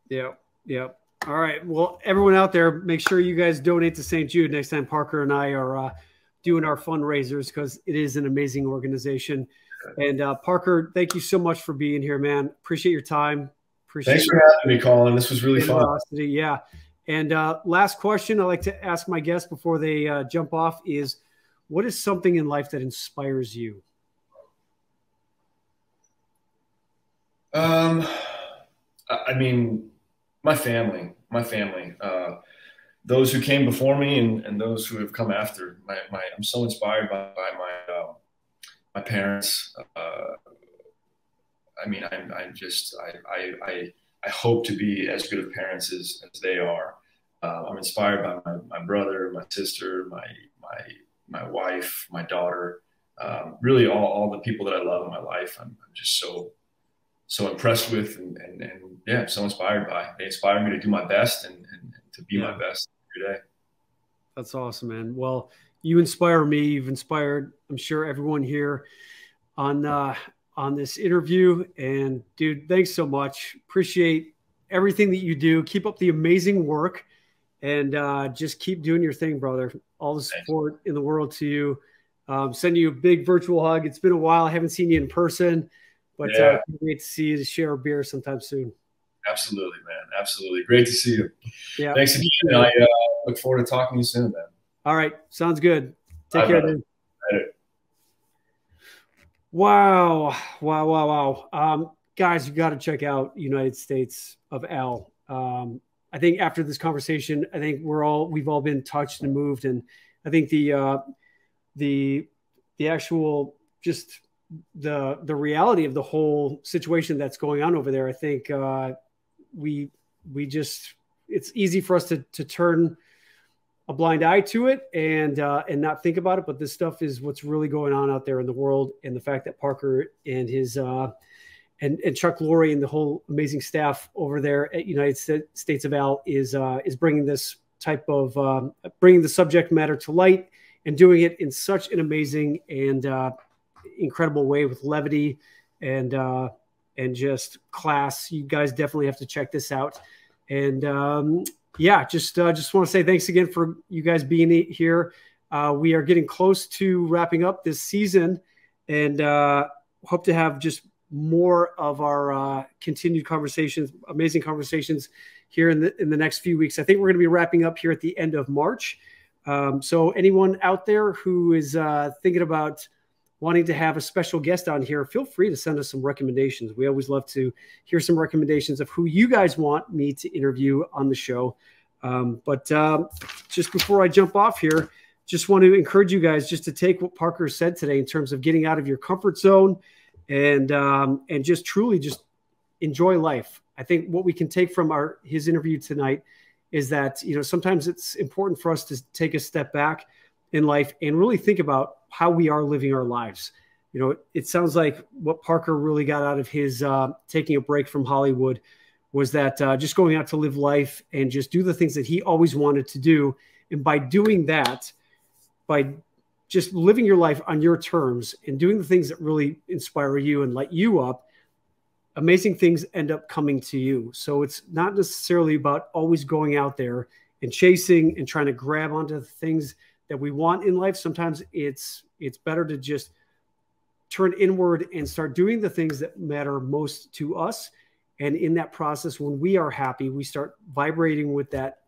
Yeah, yeah. All right. Well, everyone out there, make sure you guys donate to St. Jude next time Parker and I are uh, doing our fundraisers because it is an amazing organization. And uh, Parker, thank you so much for being here, man. Appreciate your time. Appreciate Thanks for having me, Colin. This was really fun. Yeah. And uh, last question I like to ask my guests before they uh, jump off is what is something in life that inspires you? Um, I mean, my family, my family, uh, those who came before me and, and those who have come after. My, my I'm so inspired by, by my uh, my parents. Uh, I mean, I'm, I'm just I, I, I I hope to be as good of parents as, as they are. Uh, I'm inspired by my, my brother, my sister, my my my wife, my daughter, um, really all, all the people that I love in my life. I'm, I'm just so so impressed with and, and, and yeah, so inspired by. They inspire me to do my best and, and, and to be yeah. my best every day. That's awesome, man. Well, you inspire me. You've inspired, I'm sure, everyone here on uh, on this interview. And dude, thanks so much. Appreciate everything that you do. Keep up the amazing work, and uh, just keep doing your thing, brother. All the support thanks. in the world to you. Um, send you a big virtual hug. It's been a while. I haven't seen you in person. But yeah. uh, great to see you to share a beer sometime soon. Absolutely, man. Absolutely. Great to see you. Yeah. Thanks again. I uh, look forward to talking to you soon, man. All right. Sounds good. Take Bye, care, dude. Wow. Wow. Wow. Wow. Um, guys, you got to check out United States of Al. Um, I think after this conversation, I think we're all we've all been touched and moved, and I think the uh, the the actual just the the reality of the whole situation that's going on over there, I think uh, we we just it's easy for us to to turn a blind eye to it and uh, and not think about it. But this stuff is what's really going on out there in the world, and the fact that Parker and his uh, and and Chuck Lorre and the whole amazing staff over there at United States of Al is uh, is bringing this type of um, bringing the subject matter to light and doing it in such an amazing and uh, incredible way with levity and uh, and just class. You guys definitely have to check this out. And um, yeah, just uh, just want to say thanks again for you guys being here. Uh, we are getting close to wrapping up this season, and uh, hope to have just more of our uh, continued conversations, amazing conversations here in the in the next few weeks. I think we're going to be wrapping up here at the end of March. Um, so anyone out there who is uh, thinking about wanting to have a special guest on here, feel free to send us some recommendations. We always love to hear some recommendations of who you guys want me to interview on the show. Um, but uh, just before I jump off here, just want to encourage you guys just to take what Parker said today in terms of getting out of your comfort zone and um, and just truly just enjoy life. I think what we can take from our his interview tonight is that you know sometimes it's important for us to take a step back in life and really think about how we are living our lives. You know, it sounds like what Parker really got out of his uh, taking a break from Hollywood was that uh, just going out to live life and just do the things that he always wanted to do. And by doing that, by just living your life on your terms and doing the things that really inspire you and light you up, amazing things end up coming to you. So it's not necessarily about always going out there and chasing and trying to grab onto the things that we want in life sometimes it's it's better to just turn inward and start doing the things that matter most to us and in that process when we are happy we start vibrating with that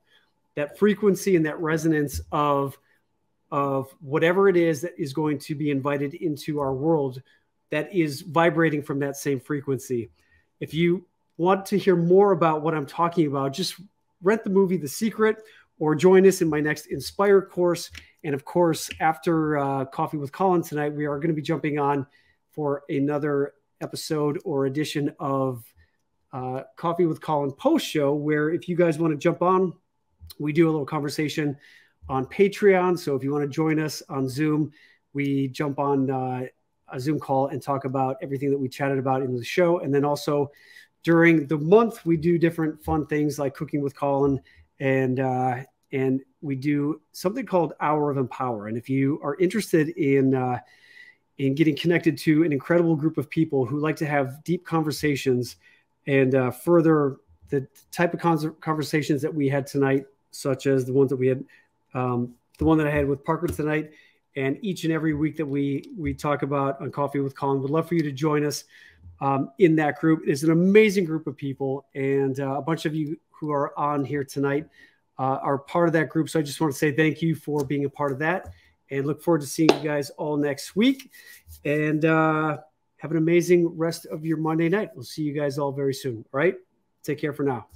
that frequency and that resonance of of whatever it is that is going to be invited into our world that is vibrating from that same frequency if you want to hear more about what i'm talking about just rent the movie the secret or join us in my next Inspire course. And of course, after uh, Coffee with Colin tonight, we are going to be jumping on for another episode or edition of uh, Coffee with Colin post show, where if you guys want to jump on, we do a little conversation on Patreon. So if you want to join us on Zoom, we jump on uh, a Zoom call and talk about everything that we chatted about in the show. And then also during the month, we do different fun things like cooking with Colin and uh, and we do something called Hour of Empower. And if you are interested in uh, in getting connected to an incredible group of people who like to have deep conversations and uh, further the type of conversations that we had tonight, such as the ones that we had, um, the one that I had with Parker tonight, and each and every week that we we talk about on Coffee with Colin. Would love for you to join us um, in that group. It's an amazing group of people, and uh, a bunch of you who are on here tonight uh, are part of that group. So I just want to say thank you for being a part of that and look forward to seeing you guys all next week. And uh, have an amazing rest of your Monday night. We'll see you guys all very soon. All right. Take care for now.